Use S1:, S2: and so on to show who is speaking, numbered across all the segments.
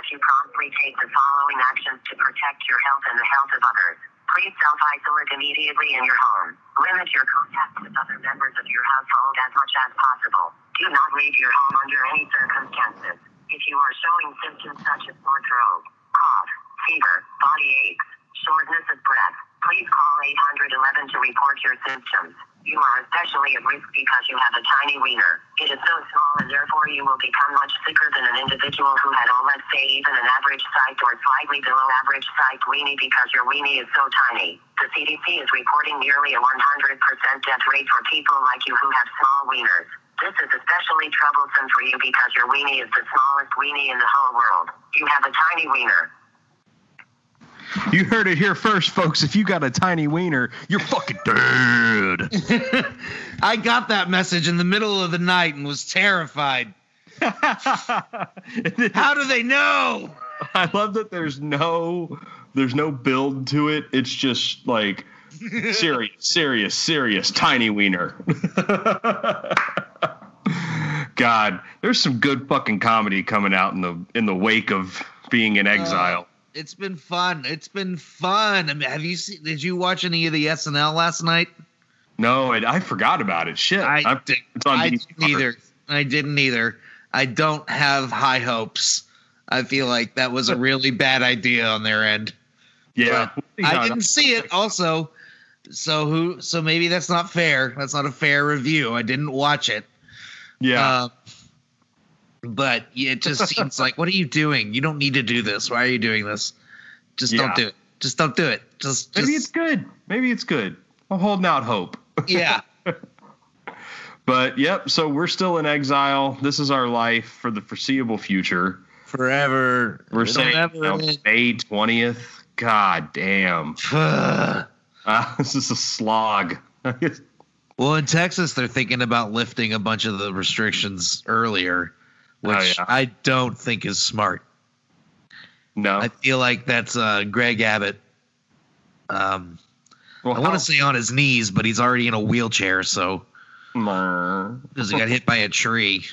S1: that you promptly take the following actions to protect your health and the health of others. Please self-isolate immediately in your home. Limit your contact with other members of your household as much as possible. Do not leave your home under any circumstances. If you are showing symptoms such as sore throat, cough, fever, body aches, shortness of breath, please call 811 to report your symptoms. You are especially at risk because you have a tiny wiener. It is so small and therefore you will become much sicker than an individual who had, oh, let's say, even an average sized or slightly below average sized weenie because your weenie is so tiny. The CDC is reporting nearly a 100% death rate for people like you who have small wieners. This is especially troublesome for you because your weenie is the smallest weenie in the whole world. You have a tiny wiener.
S2: You heard it here first, folks. If you got a tiny wiener, you're fucking dead.
S3: I got that message in the middle of the night and was terrified. How do they know?
S2: I love that there's no there's no build to it. It's just like serious, serious, serious tiny wiener. God, there's some good fucking comedy coming out in the in the wake of being in uh, exile.
S3: It's been fun. It's been fun. I mean, have you seen? Did you watch any of the SNL last night?
S2: no, I, I forgot about it. Shit,
S3: I
S2: I'm-
S3: did,
S2: it's on
S3: I didn't either. I didn't either. I don't have high hopes. I feel like that was a really bad idea on their end.
S2: Yeah,
S3: I didn't see it. Also, so who? So maybe that's not fair. That's not a fair review. I didn't watch it.
S2: Yeah,
S3: Uh, but it just seems like, what are you doing? You don't need to do this. Why are you doing this? Just
S2: Yeah.
S3: don't do it. Just don't do it. Just,
S2: maybe it's good. Maybe it's good. I'm holding out hope.
S3: yeah.
S2: But yep, so we're still in exile. This is our life for the foreseeable future.
S3: Forever.
S2: We're
S3: It'll
S2: saying you know. May twentieth. God damn, uh, this is a slog.
S3: well, in Texas, they're thinking about lifting a bunch of the restrictions earlier, which
S2: Oh, yeah.
S3: I don't think is smart.
S2: no,
S3: I feel like that's uh, Greg Abbott. Um,
S2: well,
S3: I want to say on his knees, but he's already in a wheelchair, so because he got hit by a tree.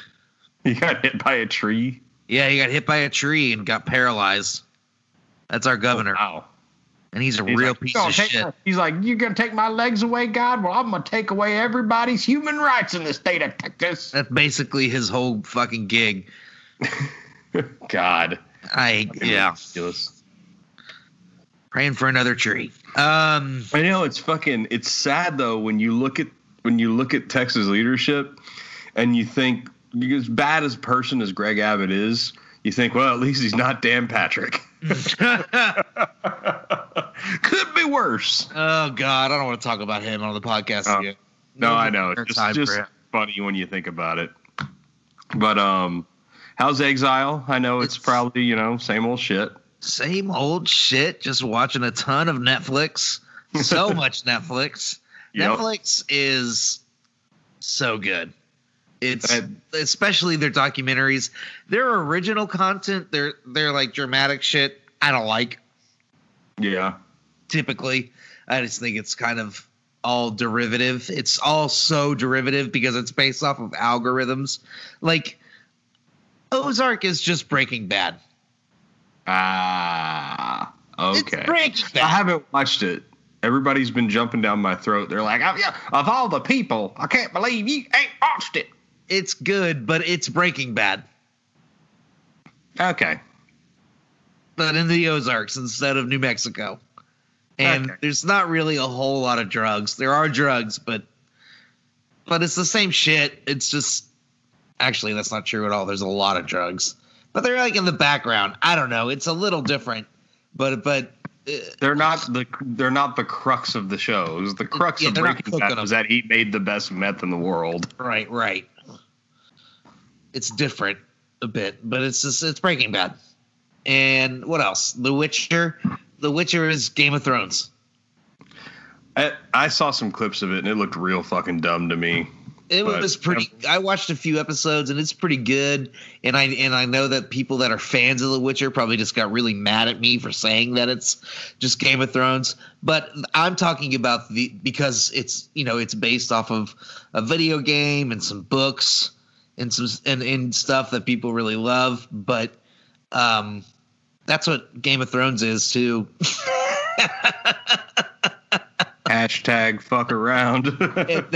S2: He got hit by a tree.
S3: Yeah, he got hit by a tree and got paralyzed. That's our governor,
S2: Wow.
S3: And he's a
S2: He's
S3: real
S2: like,
S3: piece of shit.
S2: my-" he's like, "You're gonna take my legs away, God? Well, I'm gonna take away everybody's human rights in the state of Texas."
S3: That's basically his whole fucking gig.
S2: God.
S3: I yeah,
S2: Ridiculous.
S3: praying for another tree. Um,
S2: I know it's fucking. It's sad though when you look at when you look at Texas leadership, and you think as bad as a person as Greg Abbott is, you think, well, at least he's not Dan Patrick. Could be worse.
S3: oh God, I don't want to talk about him on the podcast
S2: Oh,
S3: again.
S2: No, I know. It's just, just funny when you think about it. But um, how's Exile? I know it's,
S3: It's-
S2: probably you know same old shit.
S3: Same old shit. Just watching a ton of Netflix. So much Netflix.
S2: Yep.
S3: Netflix is so good. It's especially their documentaries. Their original content, they're they're like dramatic shit. I don't like
S2: Yeah.
S3: Typically. I just think it's kind of all derivative. It's all so derivative because it's based off of algorithms. Like Ozark is just Breaking Bad.
S2: Ah. Okay.
S3: It's Breaking
S2: I haven't watched it. Everybody's been jumping down my throat. They're like, oh, yeah, of all the people, I can't believe you ain't watched it.
S3: It's good, but it's Breaking Bad.
S2: Okay.
S3: but in the Ozarks instead of New Mexico. And
S2: Okay.
S3: there's not really a whole lot of drugs. There are drugs, but but it's the same shit. It's just actually that's not true at all. There's a lot of drugs, but they're like in the background. I don't know. It's a little different, but but uh,
S2: They're not the they're not the crux of the show. The crux
S3: Yeah,
S2: of Breaking Bad was that he made the best meth in the world.
S3: right, right. It's different a bit, but it's just it's Breaking Bad. And what else? The Witcher. The Witcher is Game of Thrones.
S2: I, I saw some clips of it and it looked real fucking dumb to me.
S3: It
S2: But-
S3: was pretty. I watched a few episodes and it's pretty good. And I and I know that people that are fans of The Witcher probably just got really mad at me for saying that it's just Game of Thrones. But I'm talking about the because it's you know it's based off of a video game and some books and some and, and stuff that people really love. But um, that's what Game of Thrones is too.
S2: Hashtag fuck around.
S3: and,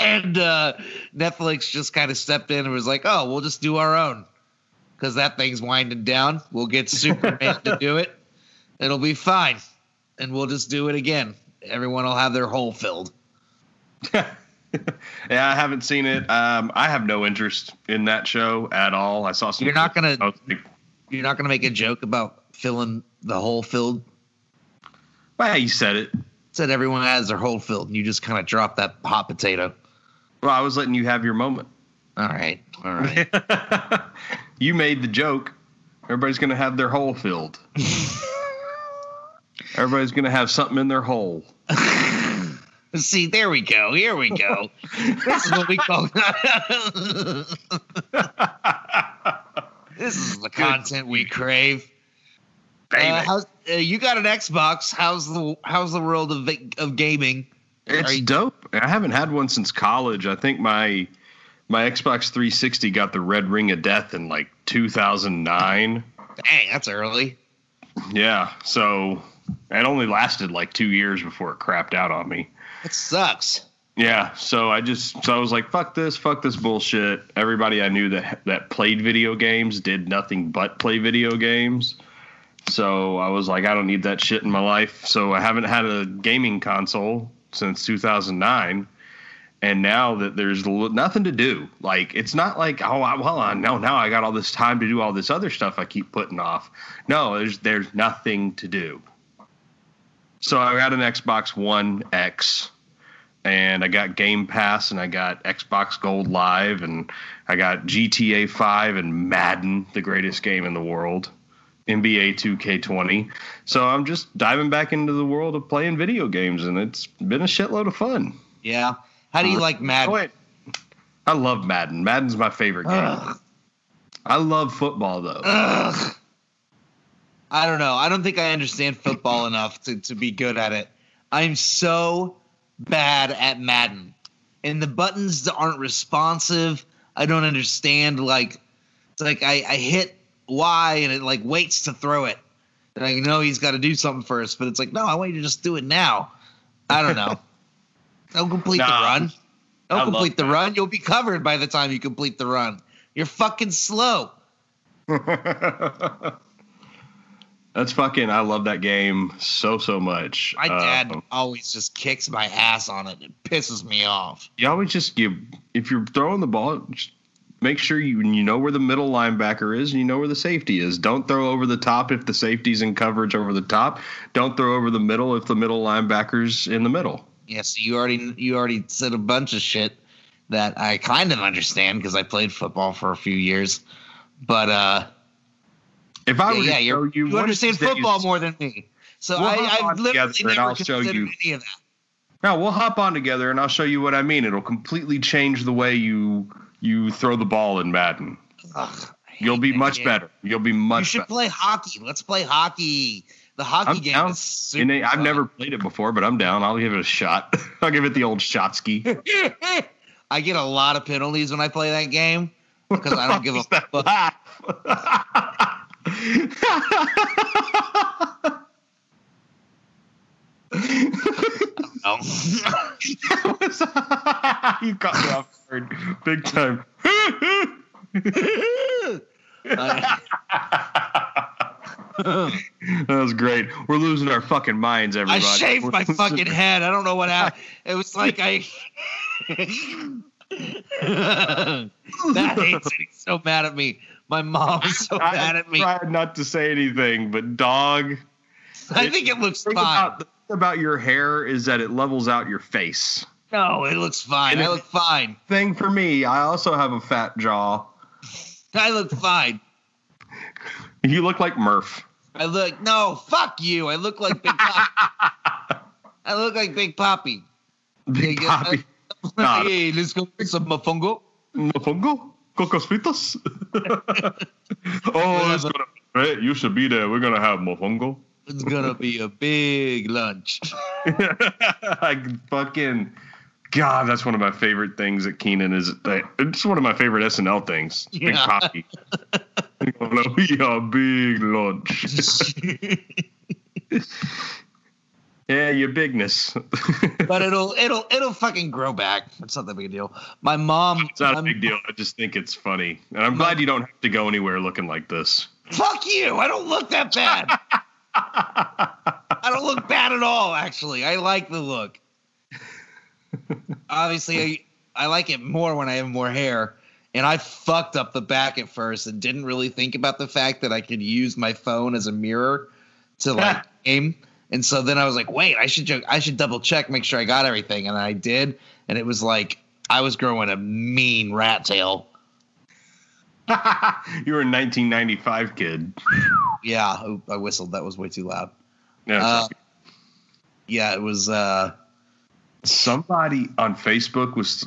S3: and uh, Netflix just kind of stepped in and was like, "Oh, we'll just do our own because that thing's winding down. We'll get Superman to do it. It'll be fine, and we'll just do it again. Everyone will have their hole filled."
S2: yeah, I haven't seen it. Um, I have no interest in that show at all. I saw some.
S3: You're not gonna
S2: I was like,
S3: you're not gonna make a joke about filling the hole filled.
S2: well, you said it.
S3: Said everyone has their hole filled, and you just kind of dropped that hot potato.
S2: Well, I was letting you have your moment.
S3: All right, all right.
S2: you made the joke. Everybody's going to have their hole filled. Everybody's going to have something in their hole.
S3: See, there we go. Here we go. this is what we call. This is the content we crave. Uh, how's, uh, you got an Xbox? How's the how's the world of of gaming?
S2: It's
S3: you-
S2: dope. I haven't had one since college. I think my my Xbox 360 got the red ring of death in like 2009.
S3: Dang, that's early.
S2: Yeah, so it only lasted like 2 years before it crapped out on me.
S3: It sucks.
S2: Yeah, so I just so I was like, fuck this, fuck this bullshit. Everybody I knew that that played video games did nothing but play video games. So I was like, I don't need that shit in my life. So I haven't had a gaming console since 2009. And now that there's nothing to do, like it's not like oh I, well I know now I got all this time to do all this other stuff I keep putting off. No, there's there's nothing to do. So I got an Xbox One X and I got Game Pass and I got Xbox Gold Live and I got GTA 5 and Madden, the greatest game in the world, NBA 2K20. So I'm just diving back into the world of playing video games and it's been a shitload of fun.
S3: Yeah. How do you like
S2: Oh,
S3: Madden?
S2: wait. I love Madden. Madden's my favorite game.
S3: Ugh.
S2: I love football though.
S3: Ugh. I don't know. I don't think I understand football enough to, to be good at it. I'm so bad at Madden. And the buttons aren't responsive. I don't understand like it's like I, I hit Y and it like waits to throw it. And I know he's got to do something first, but it's like, no, I want you to just do it now. I don't know. don't complete the run.
S2: I
S3: Don't
S2: love
S3: complete the run. You'll be covered by the time you complete the run. You're fucking slow.
S2: That's fucking. I love that game so so much.
S3: My dad
S2: Um,
S3: always just kicks my ass on it. It pisses me off.
S2: you always just you if you're throwing the ball, just make sure you you know where the middle linebacker is and you know where the safety is. Don't throw over the top if the safety's in coverage over the top. Don't throw over the middle if the middle linebacker's in the middle.
S3: Yeah, so you already you already said a bunch of shit that I kind of understand because I played football for a few years. But uh
S2: If I
S3: yeah,
S2: were
S3: yeah,
S2: to show you,
S3: you understand football more than me. So
S2: We'll
S3: I, I've literally never
S2: I'll show you.
S3: any of that.
S2: Now we'll hop on together and I'll show you what I mean. It'll completely change the way you you throw the ball in Madden.
S3: Ugh,
S2: You'll be much
S3: game.
S2: better. You'll be much.
S3: You should
S2: better.
S3: play hockey. Let's play hockey. The hockey
S2: I'm
S3: game
S2: down.
S3: is super
S2: they- I've never played it before, but I'm down. I'll give it a shot. I'll give it the old shot ski.
S3: I get a lot of penalties when I play that game because I don't give a fuck. No.
S2: you got me off guard big time. that was great. We're losing our fucking minds, everybody.
S3: I
S2: shaved
S3: my fucking head. I don't know what happened. It was like I. that hates it. He's so mad at me. My mom's so
S2: I
S3: mad at me.
S2: I tried not to say anything, but dog.
S3: I think it looks fine.
S2: about, the thing about your hair is that it levels out your face.
S3: No, it looks fine.
S2: And
S3: I
S2: it-
S3: look fine.
S2: Thing for me, I also have a fat jaw.
S3: I look fine.
S2: You look like Murph.
S3: I look no, fuck you. I look like Big Papi. I look like Big Papi.
S2: Big
S3: Big-
S2: uh, Papi.
S3: Hey, let's go get some mofongo.
S2: Mofongo? Cocos fritos? oh, it's gonna right. You should be there. We're gonna have mofongo.
S3: It's gonna be a big lunch.
S2: I fucking God, that's one of my favorite things at Kenan is that it's one of my favorite SNL things. Big
S3: Yeah.
S2: Papi. It's gonna be a big lunch. Yeah, your bigness.
S3: but it'll it'll it'll fucking grow back. It's not that big a deal. My mom.
S2: It's not a big deal. I just think it's funny. And I'm glad you don't have to go anywhere looking like this.
S3: Fuck you! I don't look that bad. I don't look bad at all. Actually, I like the look. Obviously, I, I like it more when I have more hair. And I fucked up the back at first and didn't really think about the fact that I could use my phone as a mirror to like aim. And so then I was like, wait, I should I should double check, make sure I got everything. And I did, and it was like I was growing a mean rat tail.
S2: you were a 1995 kid.
S3: Yeah, I- I whistled. That was way too loud.
S2: Yeah.
S3: Uh, yeah, it was. uh
S2: somebody on Facebook was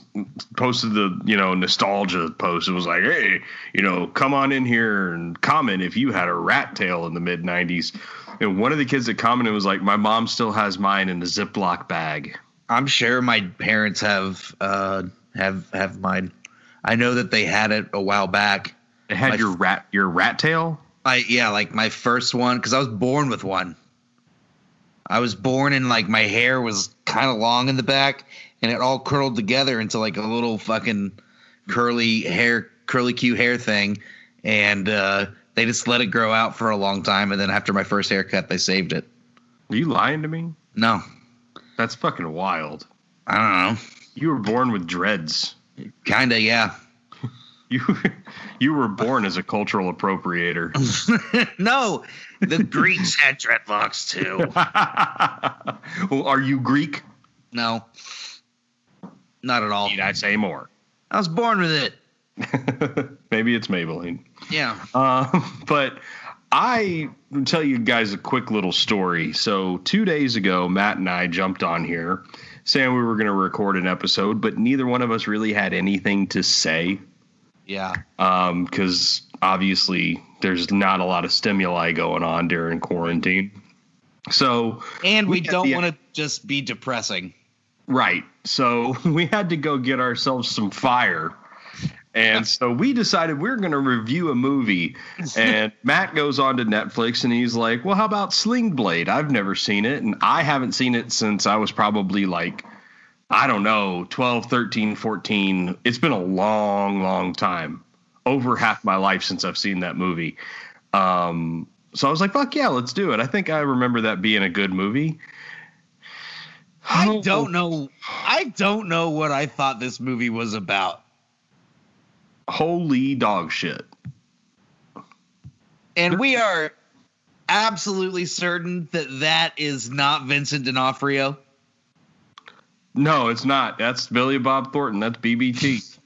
S2: posted the you know nostalgia post. It was like, hey, you know, come on in here and comment if you had a rat tail in the mid '90s. And one of the kids that commented was like, my mom still has mine in a Ziploc bag.
S3: I'm sure my parents have uh have have mine. I know that they had it a while back.
S2: It had
S3: My-
S2: your rat your rat tail.
S3: I yeah, like my first one because I was born with one. I was born and like my hair was kind of long in the back, and it all curled together into like a little fucking curly hair, curly Q hair thing, and uh, they just let it grow out for a long time, and then after my first haircut, they saved it.
S2: Are you lying to me?
S3: No,
S2: That's fucking wild.
S3: I don't know.
S2: You were born with dreads.
S3: kind of yeah.
S2: You you were born as a cultural appropriator.
S3: no, the Greeks had dreadlocks too.
S2: well, are you Greek?
S3: No, not at all.
S2: Need I say more?
S3: I was born with it.
S2: Maybe it's Maybelline.
S3: Yeah.
S2: Uh, but I will tell you guys a quick little story. So two days ago, Matt and I jumped on here saying we were going to record an episode, but neither one of us really had anything to say
S3: Yeah.
S2: because obviously there's not a lot of stimuli going on during quarantine. So
S3: And we,
S2: We
S3: don't want to just be depressing.
S2: Right. So we had to go get ourselves some fire. And so we decided we are going to review a movie. And Matt goes on to Netflix and he's like, Well, how about Sling Blade? I've never seen it. And I haven't seen it since I was probably like, I don't know, 12, 13, 14. It's been a long, long time. Over half my life since I've seen that movie. Um, so I was like, Fuck yeah, let's do it. I think I remember that being a good movie.
S3: I don't know. I don't know what I thought this movie was about.
S2: Holy dog shit.
S3: And we are absolutely certain that that is not Vincent D'Onofrio.
S2: No, it's not. That's Billy Bob Thornton. That's BBT.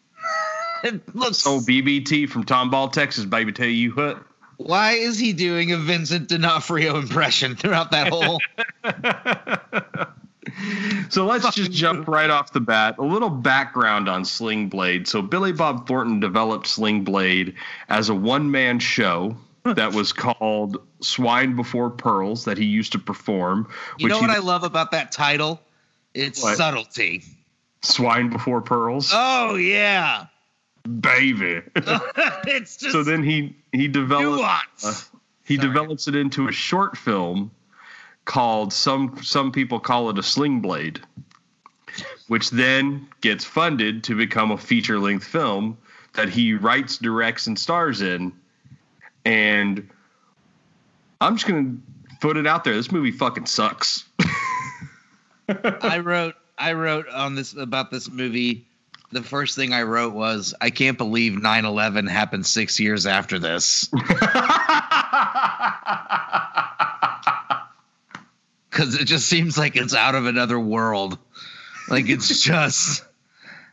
S3: It looks.
S2: oh, BBT from Tomball, Texas, baby. Tell you what.
S3: why is he doing a Vincent D'Onofrio impression throughout that whole?
S2: So let's just jump right off the bat. A little background on Sling Blade. So Billy Bob Thornton developed Sling Blade as a one-man show that was called Swine Before Pearls that he used to perform.
S3: You know
S2: he,
S3: what I love about that title? It's
S2: What?
S3: subtlety.
S2: Swine Before Pearls,
S3: Oh yeah,
S2: baby.
S3: it's just
S2: so then he he
S3: develops
S2: uh, he
S3: Sorry.
S2: develops it into a short film called some some people call it a sling blade which then gets funded to become a feature length film that he writes directs and stars in. And i'm just gonna put it out there. This movie fucking sucks.
S3: I wrote I wrote on this about this movie. The first thing I wrote was I can't believe 9/11 happened 6 years after this cuz it just seems like it's out of another world. Like it's just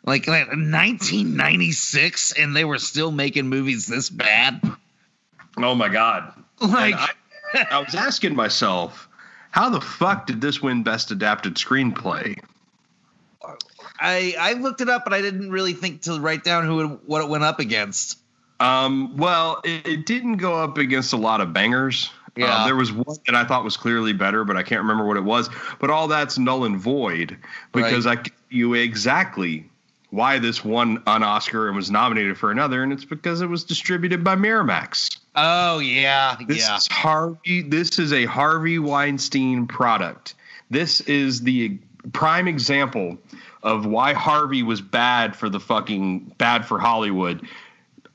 S3: like, like 1996 and they were still making movies this bad.
S2: oh my god
S3: Like
S2: I, I was asking myself how the fuck did this win best adapted screenplay
S3: I I looked it up, but I didn't really think to write down who it, what it went up against.
S2: Um, well, it, it didn't go up against a lot of bangers.
S3: Yeah.
S2: Uh, there was one that I thought was clearly better, but I can't remember what it was. But all that's null and void because I you exactly why this won an Oscar and was nominated for another, and it's because it was distributed by Miramax.
S3: Oh yeah,
S2: This
S3: yeah.
S2: is Harvey. This is a Harvey Weinstein product. This is the prime example of why Harvey was bad for the fucking bad for Hollywood.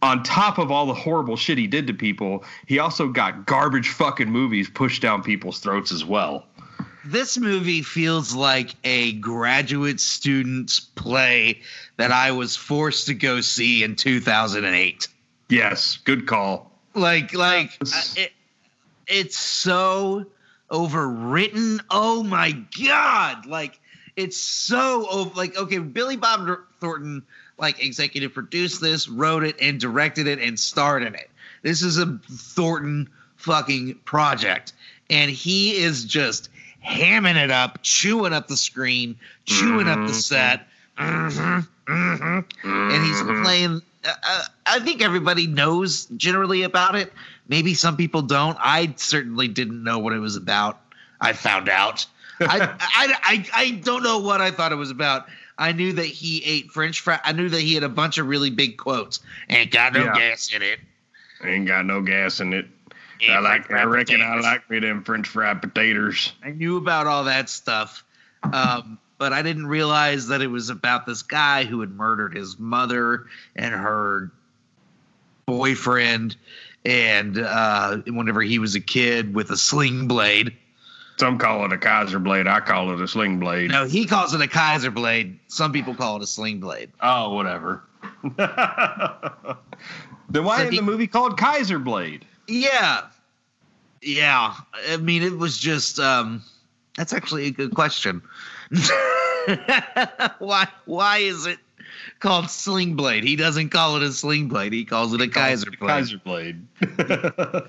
S2: On top of all the horrible shit he did to people, he also got garbage fucking movies pushed down people's throats as well.
S3: This movie feels like a graduate student's play that I was forced to go see in 2008.
S2: Yes, good call.
S3: Like, like uh, it, it's so overwritten. Oh my god! Like, it's so over. Like, okay, Billy Bob Thornton like executive produced this, wrote it, and directed it, and starred in it. This is a Thornton fucking project, and he is just hamming it up, chewing up the screen, chewing up the set. Mhm, mhm. And he's playing. Uh, uh, I think everybody knows generally about it. Maybe some people don't. I certainly didn't know what it was about. I found out. I, I, I, I don't know what I thought it was about. I knew that he ate French fry. I knew that he had a bunch of really big quotes. Ain't got no
S2: Yeah.
S3: gas in it.
S2: Ain't got no gas in it.
S3: Ain't
S2: I like. I reckon I like me them French fried potatoes.
S3: I knew about all that stuff, um, but I didn't realize that it was about this guy who had murdered his mother and her boyfriend, and uh, whenever he was a kid with a sling blade.
S2: Some call it a Kaiser blade. I call it a sling blade.
S3: No, he calls it a Kaiser blade. Some people call it a sling blade.
S2: Oh, whatever. then why
S3: So
S2: isn't the movie called Kaiser Blade?
S3: Yeah, yeah. I mean, it was just. Um, that's actually a good question. why? Why is it called Sling Blade? He doesn't call it a Sling Blade. He calls it a Kaiser Blade.
S2: Kaiser Blade.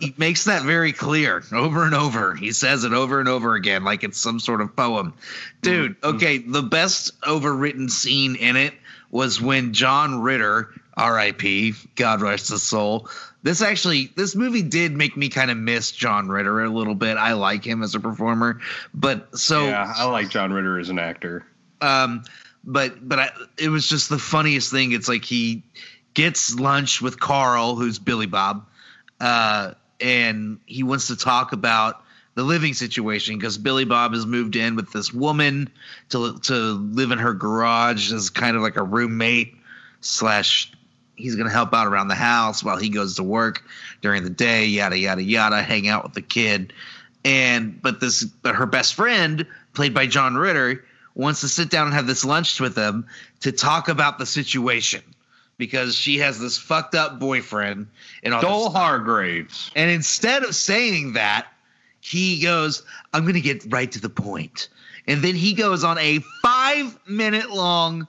S3: He makes that very clear over and over. He says it over and over again, like it's some sort of poem. Dude, okay, the best overwritten scene in it was when John Ritter, R.I.P., God rest his soul. This actually, this movie did make me kind of miss John Ritter a little bit. I like him as a performer, but so
S2: yeah, I like John Ritter as an actor.
S3: um, but but I, it was just the funniest thing. It's like he gets lunch with Carl, who's Billy Bob, uh, and he wants to talk about the living situation because Billy Bob has moved in with this woman to to live in her garage as kind of like a roommate slash. He's gonna help out around the house while he goes to work during the day. Yada yada yada. Hang out with the kid, and but this but her best friend played by John Ritter wants to sit down and have this lunch with them to talk about the situation because she has this fucked up boyfriend and all Doyle.
S2: Hargraves.
S3: And instead of saying that, he goes, "I'm going to get right to the point." And then he goes on a five minute long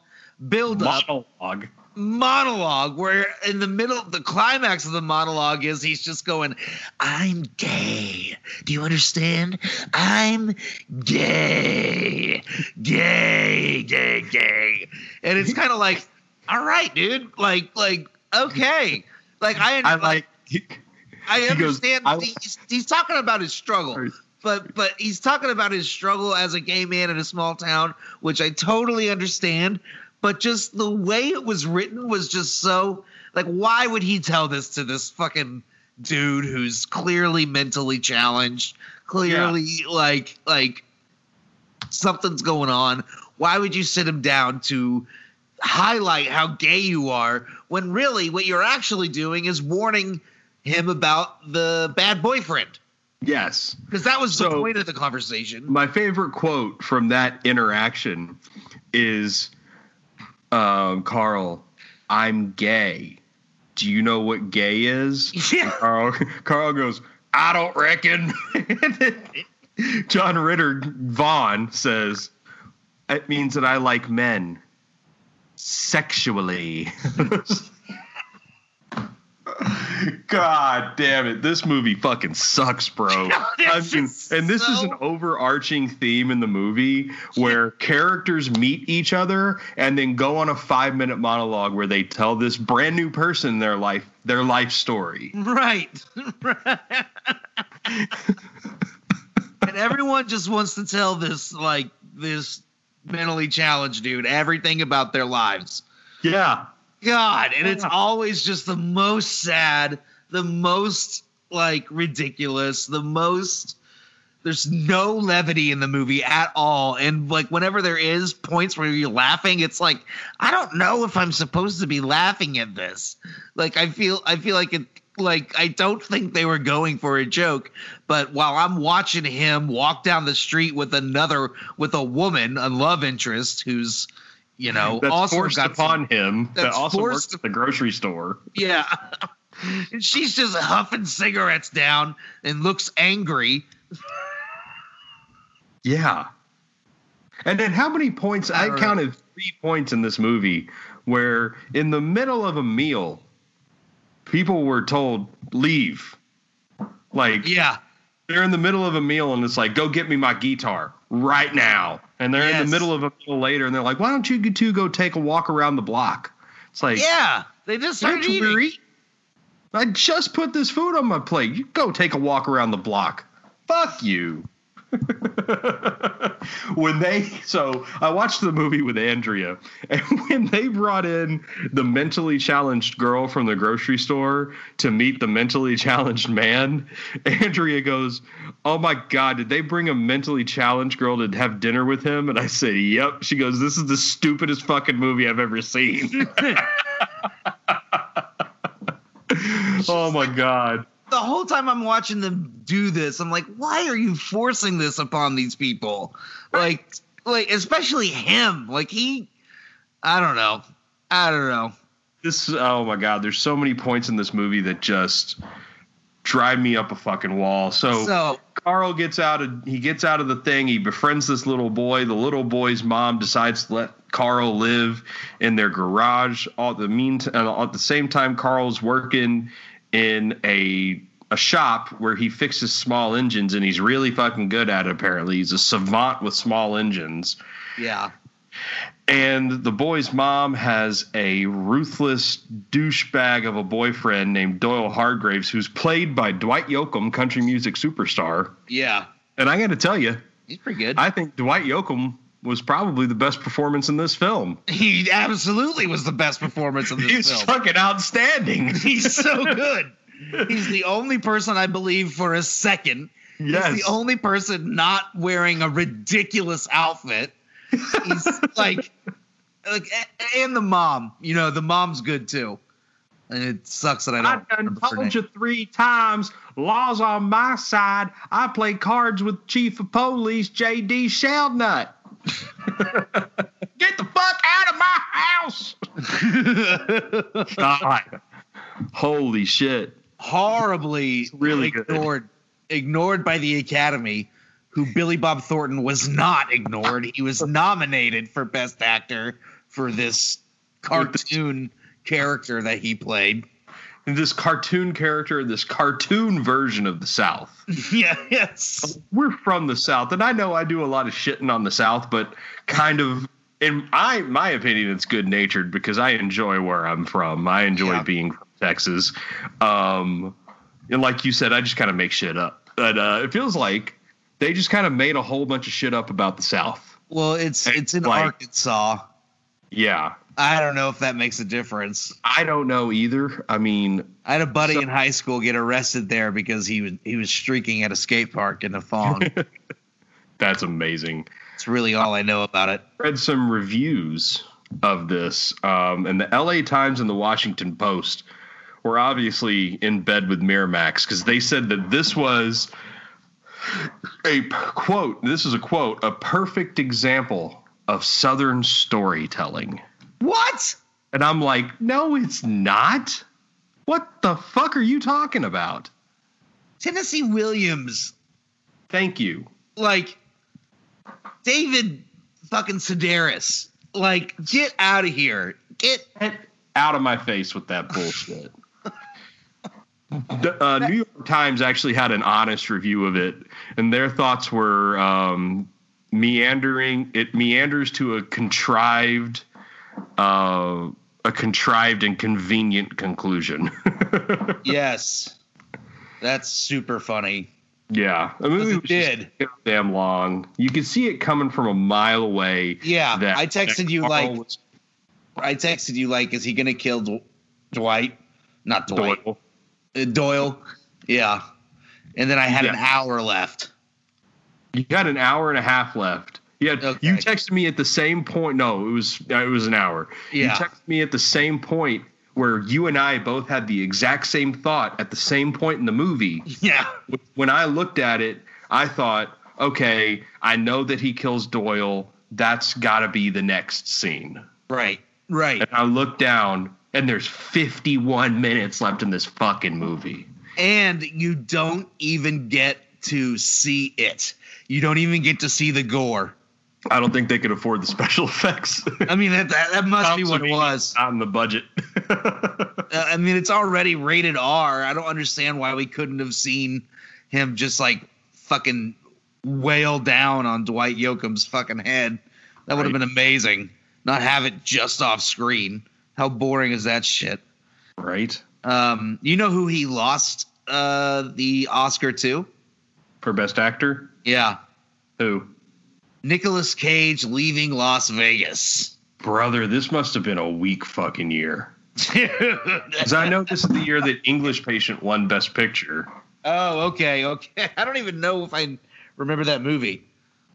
S3: build up
S2: Monologue.
S3: Monologue where in the middle the climax of the monologue is he's just going i'm gay. Do you understand? I'm gay. Gay gay gay. And it's kind of like all right dude. Like like okay. Like i
S2: I like.
S3: I
S2: goes,
S3: understand
S2: I-
S3: he's, he's talking about his struggle but but he's talking about his struggle as a gay man in a small town which i totally understand but just the way it was written was just so like why would he tell this to this fucking dude who's clearly mentally challenged clearly like like something's going on? Why would you sit him down to highlight how gay you are when really what you're actually doing is warning him about the bad boyfriend?
S2: Yes.
S3: because that was the point of the conversation.
S2: My favorite quote from that interaction is um, Carl, I'm gay. Do you know what gay is?
S3: Yeah.
S2: Carl, Carl goes, I don't reckon. John Ritter Vaughn says, It means that I like men God damn it. This movie fucking sucks, bro. I mean, and this is an overarching theme in the movie where characters meet each other and then go on a five minute monologue where they tell this brand new person their life their life story.
S3: Right. and everyone just wants to tell this like this mentally challenged dude everything about their lives.
S2: Yeah.
S3: God, and it's always just the most sad, the most like ridiculous, the most there's no levity in the movie at all. And like whenever there is points where you're laughing, it's like I don't know if I'm supposed to be laughing at this. Like I feel I feel like it like I don't think they were going for a joke, but while I'm watching him walk down the street with another with a woman, a love interest who's you know
S2: That's
S3: also
S2: forced
S3: got some-
S2: upon him that also
S3: forced-
S2: works at the grocery store.
S3: yeah. and she's just huffing cigarettes down and looks angry.
S2: Yeah. And then how many points?
S3: I
S2: I,
S3: don't know.
S2: counted three points in this movie where, in the middle of a meal, people were told leave. Like
S3: Yeah.
S2: They're in the middle of a meal and it's like, go get me my guitar right now. And they're in the middle of a meal later and they're like, why don't you two go take a walk around the block? It's like,
S3: Yeah. They just started eating.
S2: eating. I just put this food on my plate. You go take a walk around the block. Fuck you. when they so I watched the movie with Andrea, and when they brought in the mentally challenged girl from the grocery store to meet the mentally challenged man, Andrea goes, "Oh my god, did they bring a mentally challenged girl to have dinner with him?" And I said, "Yep." She goes, "This is the stupidest fucking movie I've ever seen." oh my god.
S3: The whole time I'm watching them do this, I'm like, why are you forcing this upon these people? Like, like especially him. Like he, I don't know. I don't know.
S2: This oh my god, there's so many points in this movie that just drive me up a fucking wall. So,
S3: So
S2: Carl gets out of he gets out of the thing, he befriends this little boy. The little boy's mom decides to let Carl live in their garage. All the meantime uh, at the same time Carl's working in a a shop where he fixes small engines and he's really fucking good at it apparently. He's a savant with small engines.
S3: yeah,
S2: And the boy's mom has a ruthless douchebag of a boyfriend named Doyle Hargraves, who's played by Dwight Yoakam, country music superstar.
S3: yeah,
S2: And I got to tell you,
S3: he's pretty good.
S2: I think Dwight Yoakam was probably the best performance in this film.
S3: he absolutely was the best performance in this
S2: He's
S3: film.
S2: fucking outstanding.
S3: He's so good. He's the only person I believe for a second.
S2: Yes.
S3: He's the only person not wearing a ridiculous outfit. He's like, like, and the mom. You know, the mom's good too. And it sucks that I don't.
S2: I done told you three times. Laws on my side. I play cards with Chief of Police J.D. Sheldnut. Get the fuck out of my house. God. Holy shit.
S3: horribly
S2: really good.
S3: ignored ignored by the Academy, who Billy Bob Thornton was not ignored. He was nominated for Best Actor for this cartoon character that he played.
S2: And this cartoon character, this cartoon version of the South.
S3: yeah, yes.
S2: We're from the South, and I know I do a lot of shitting on the South, but kind of in I my opinion, it's good natured because I enjoy where I'm from. I enjoy
S3: Yeah.
S2: being from Texas. Um and like you said, I just kind of make shit up. But uh it feels like they just kind of made a whole bunch of shit up about the South.
S3: Well, it's it's in
S2: Like-
S3: Arkansas.
S2: Yeah.
S3: I don't know if that makes a difference.
S2: I don't know either. I mean,
S3: I had a buddy
S2: So-
S3: in high school get arrested there because he was he was streaking at a skate park in a thong.
S2: that's amazing.
S3: It's really all I know about it.
S2: read some reviews of this, um, and the LA Times and the Washington Post were obviously in bed with Miramax because they said that this was a quote. This is a quote, a perfect example of Southern storytelling.
S3: What?
S2: And I'm like, no, it's not. What the fuck are you talking about?
S3: Tennessee Williams
S2: Thank you.
S3: like David fucking Sedaris. Like, get out of here. Get
S2: Get out of my face with that bullshit. The, uh, New York Times actually had an honest review of it, and their thoughts were um, meandering. It meanders to a contrived, uh, a contrived and convenient conclusion.
S3: yes, that's super funny.
S2: yeah, the movie
S3: it
S2: was just
S3: did.
S2: damn long. You could see it coming from a mile away.
S3: Yeah, I texted you
S2: Carl
S3: like
S2: was
S3: I texted you like, is he gonna kill Dw- Dwight? Not Dwight.
S2: Doyle.
S3: Uh, Doyle. Yeah. And then I had an hour left.
S2: You had an hour and a half left. Yeah,
S3: Okay.
S2: you texted me at the same point. No, it was it was an hour. You texted me at the same point where you and I both had the exact same thought at the same point in the movie.
S3: Yeah.
S2: When I looked at it, I thought, okay, I know that he kills Doyle. That's got to be the next scene.
S3: Right. Right.
S2: And I looked down, and there's 51 minutes left in this fucking movie.
S3: And you don't even get to see it. You don't even get to see the gore.
S2: I don't think they could afford the special effects.
S3: I mean, that, that, that must be what it was.
S2: on the budget.
S3: Uh, I mean, it's already rated R. I don't understand why we couldn't have seen him just like fucking wail down on Dwight Yoakam's fucking head. That would have
S2: Right.
S3: been amazing. Not have it just off screen. How boring is that shit?
S2: right?
S3: Um, you know who he lost uh, the Oscar to?
S2: For best actor?
S3: Yeah,
S2: Who?
S3: Nicolas Cage leaving Las Vegas.
S2: Brother, this must have been a weak fucking year. Because I know this is the year that English Patient won Best Picture.
S3: oh, okay, okay. I don't even know if I remember that movie.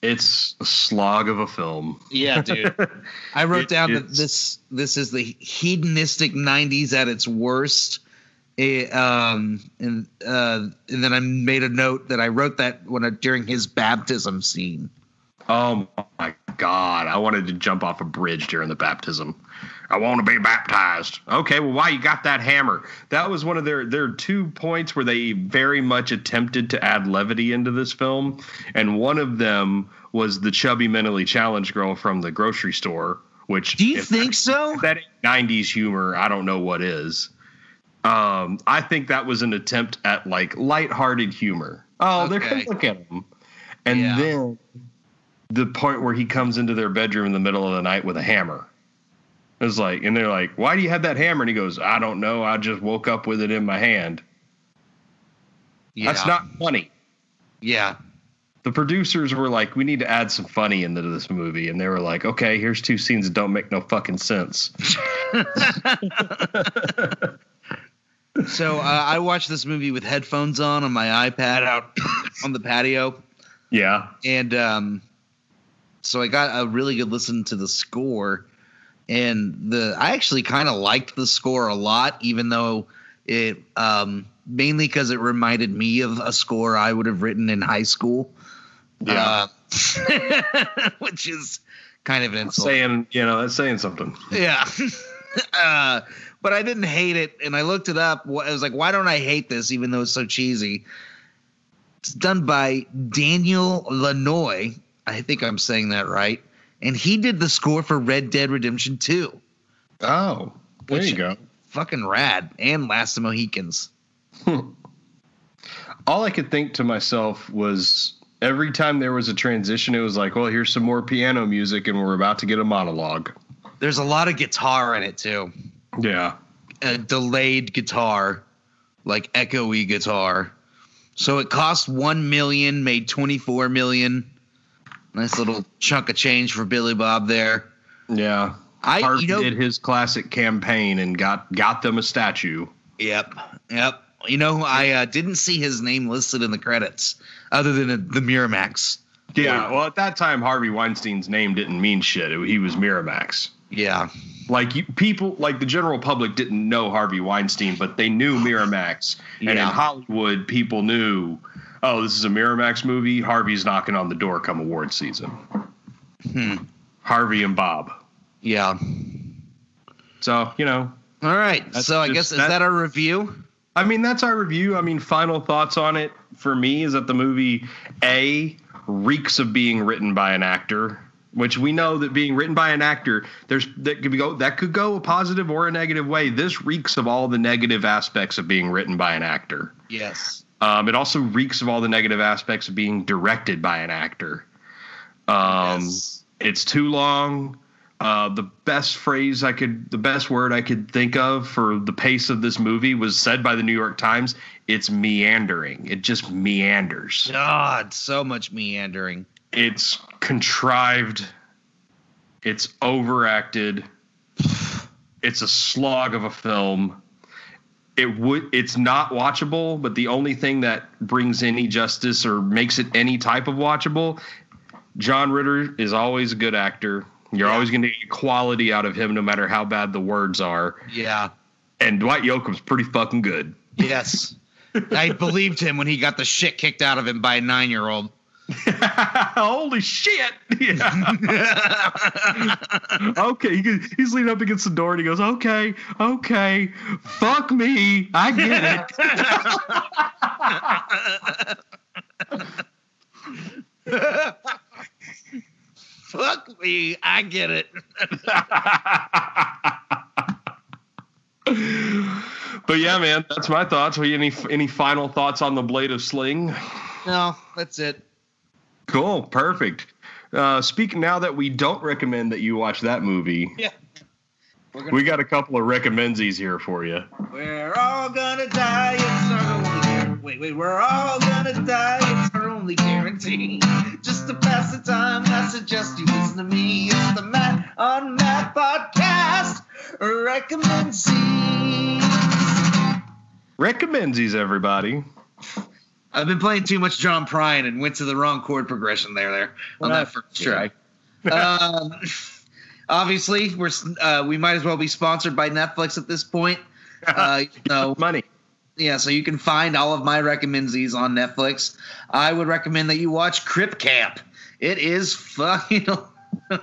S2: It's a slog of a film.
S3: Yeah, dude. I wrote
S2: It-
S3: down that this this is the hedonistic '90s at its worst. Eh, um, and uh, and then I made a note that I wrote that when I, during his baptism scene.
S2: Oh my God. I wanted to jump off a bridge during the baptism. I want to be baptized. Okay, well, why you got that hammer? That was one of their their two points where they very much attempted to add levity into this film, and one of them was the chubby mentally challenged girl from the grocery store. Which
S3: Do you think so?
S2: if that 90s humor? I don't know what is. Um, I think that was an attempt at like lighthearted humor. Oh, they're
S3: Okay.
S2: gonna look at him, and
S3: Yeah.
S2: then the point where he comes into their bedroom in the middle of the night with a hammer. It's like, and they're like, "Why do you have that hammer?" And he goes, "I don't know. I just woke up with it in my hand."
S3: Yeah.
S2: That's not funny.
S3: Yeah.
S2: The producers were like, "We need to add some funny into this movie," and they were like, "Okay, here's two scenes that don't make no fucking sense."
S3: So uh, I watched this movie with headphones on on my iPad out on the patio,
S2: Yeah,
S3: and um, so I got a really good listen to the score, and the I actually kind of liked the score a lot, even though it um, mainly because it reminded me of a score I would have written in high school.
S2: yeah.
S3: Uh, which is kind of an insult.
S2: saying, you know, that's saying something.
S3: Yeah. uh, but I didn't hate it, and I looked it up. I was like, why don't I hate this, even though it's so cheesy? It's done by Daniel Lanoy. I think I'm saying that right. And he did the score for Red Dead Redemption 2.
S2: Oh, there you go.
S3: Fucking rad. And Last of Mohicans. Hmm.
S2: All I could think to myself was every time there was a transition, it was like, well, here's some more piano music, and we're about to get a monologue.
S3: There's a lot of guitar in it, too.
S2: Yeah.
S3: a delayed guitar, like echoey guitar. So it cost one million, made twenty four million. Nice little chunk of change for Billy Bob there.
S2: Yeah.
S3: I
S2: Harvey
S3: you know
S2: did his classic campaign and got got them a statue.
S3: Yep. Yep. You know, I uh, didn't see his name listed in the credits other than the Miramax.
S2: Yeah. Well, at that time, Harvey Weinstein's name didn't mean shit. It- he was Miramax.
S3: Yeah.
S2: Like you, people, like the general public didn't know Harvey Weinstein, but they knew Miramax. And in Hollywood, people knew, oh, this is a Miramax movie. Harvey's knocking on the door come award season.
S3: Hmm.
S2: Harvey and Bob.
S3: Yeah.
S2: So you know,
S3: All right. So I guess is
S2: that
S3: our review?
S2: I mean, that's our review. I mean, final thoughts on it for me is that the movie A reeks of being written by an actor. Which we know that being written by an actor, there's that could go that could go a positive or a negative way. This reeks of all the negative aspects of being written by an actor.
S3: Yes.
S2: Um, it also reeks of all the negative aspects of being directed by an actor. Um,
S3: Yes.
S2: It's too long. Uh, the best phrase I could, the best word I could think of for the pace of this movie was said by the New York Times. It's meandering. It just meanders.
S3: God, so much meandering.
S2: It's contrived. It's overacted. It's a slog of a film. It would. It's not watchable. But the only thing that brings any justice or makes it any type of watchable, John Ritter is always a good actor. You're
S3: Yeah.
S2: always going to get quality out of him, no matter how bad the words are.
S3: Yeah.
S2: And Dwight Yoakam's pretty fucking good.
S3: Yes. I believed him when he got the shit kicked out of him by a nine year old.
S2: Holy shit! Yeah. okay, he, he's leaning up against the door and he goes, "Okay, okay, fuck me, I get it."
S3: Fuck me, I get it.
S2: but yeah, man, that's my thoughts. Any any final thoughts on the Blade of Sling?
S3: No, that's it.
S2: Cool, perfect. Uh, speaking now that we don't recommend that you watch that movie,
S3: Yeah.
S2: We got a couple of recommensies here for you.
S3: we're all gonna die. It's our only guarantee. Wait, wait. We're all gonna die. It's our only guarantee. Just to pass the time, I suggest you listen to me. It's the Matt on Matt podcast. Recommend scenes.
S2: Recommensies, everybody.
S3: I've been playing too much John Prine and went to the wrong chord progression there. There on that first try. um, obviously, we're uh, we might as well be sponsored by Netflix at this point. Uh, you know,
S2: Money.
S3: yeah, so you can find all of my recommensies on Netflix. I would recommend that you watch Crip Camp. It is fucking. I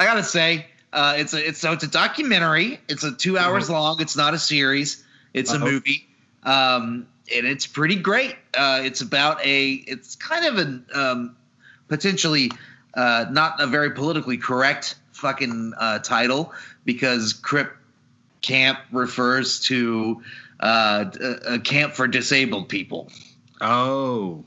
S3: gotta say, uh, it's a it's so it's a documentary. It's a two hours long. It's not a series. It's a
S2: Uh-oh.
S3: movie, um, and it's pretty great. Uh, it's about a. It's kind of an um, potentially uh, not a very politically correct fucking uh, title because Crip Camp refers to uh, a, a camp for disabled people.
S2: Oh,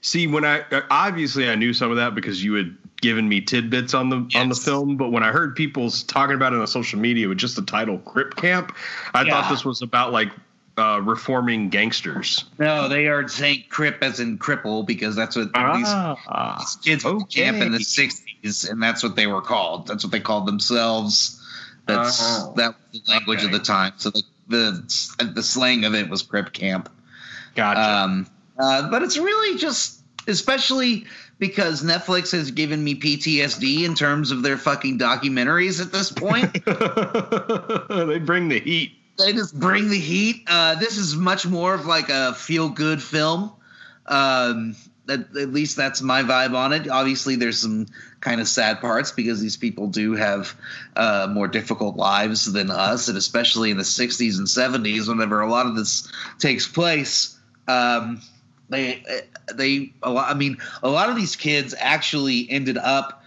S2: see, when I obviously I knew some of that because you had given me tidbits on the on the film, but when I heard people talking about it on social media with just the title "Crip Camp," I
S3: Yeah.
S2: thought this was about like uh, reforming gangsters.
S3: No, they are saying crip as in cripple because that's what these,
S2: Ah,
S3: these kids went to camp in the '60s, and that's what they were called. That's what they called themselves. That's
S2: Oh,
S3: that was the language of the time. So the the the slang of it was crip camp.
S2: gotcha.
S3: Um, uh, but it's really just, especially because Netflix has given me PTSD in terms of their fucking documentaries at this point.
S2: they bring the heat.
S3: They just bring the heat. Uh, this is much more of like a feel good film. Um, at, at least that's my vibe on it. Obviously, there's some kind of sad parts because these people do have uh, more difficult lives than us, and especially in the 60s and 70s, whenever a lot of this takes place. Um, they, they, a lot, I mean, a lot of these kids actually ended up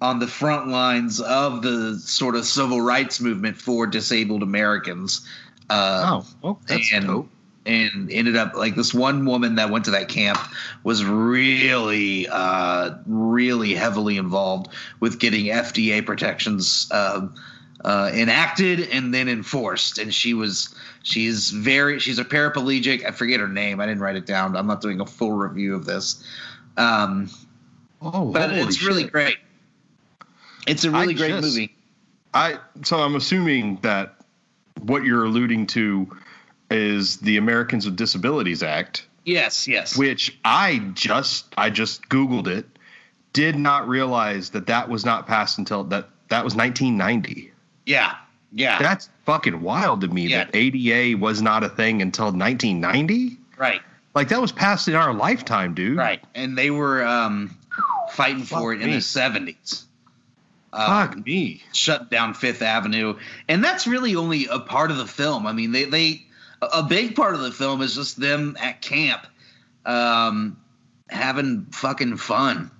S3: on the front lines of the sort of civil rights movement for disabled Americans. Uh,
S2: oh, that's
S3: and,
S2: dope.
S3: and ended up like this one woman that went to that camp was really, uh, really heavily involved with getting FDA protections uh, uh, enacted and then enforced. And she was, she's very, she's a paraplegic. I forget her name. I didn't write it down. I'm not doing a full review of this. Um,
S2: Oh,
S3: but it's really great. It's a really
S2: I
S3: great
S2: just-
S3: movie.
S2: I so I'm assuming that what you're alluding to is the Americans with Disabilities Act,
S3: Yes, yes.
S2: which I just I just googled it, did not realize that that was not passed until that that was 1990.
S3: yeah, yeah.
S2: That's fucking wild to me
S3: Yeah.
S2: that ADA was not a thing until 1990.
S3: right,
S2: Like that was passed in our lifetime, dude.
S3: right. And they were um, fighting for
S2: Fuck
S3: it in the seventies. Uh,
S2: Fuck me.
S3: shut down Fifth Avenue, and that's really only a part of the film. I mean, they they a- big part of the film is just them at camp, um, having fucking fun.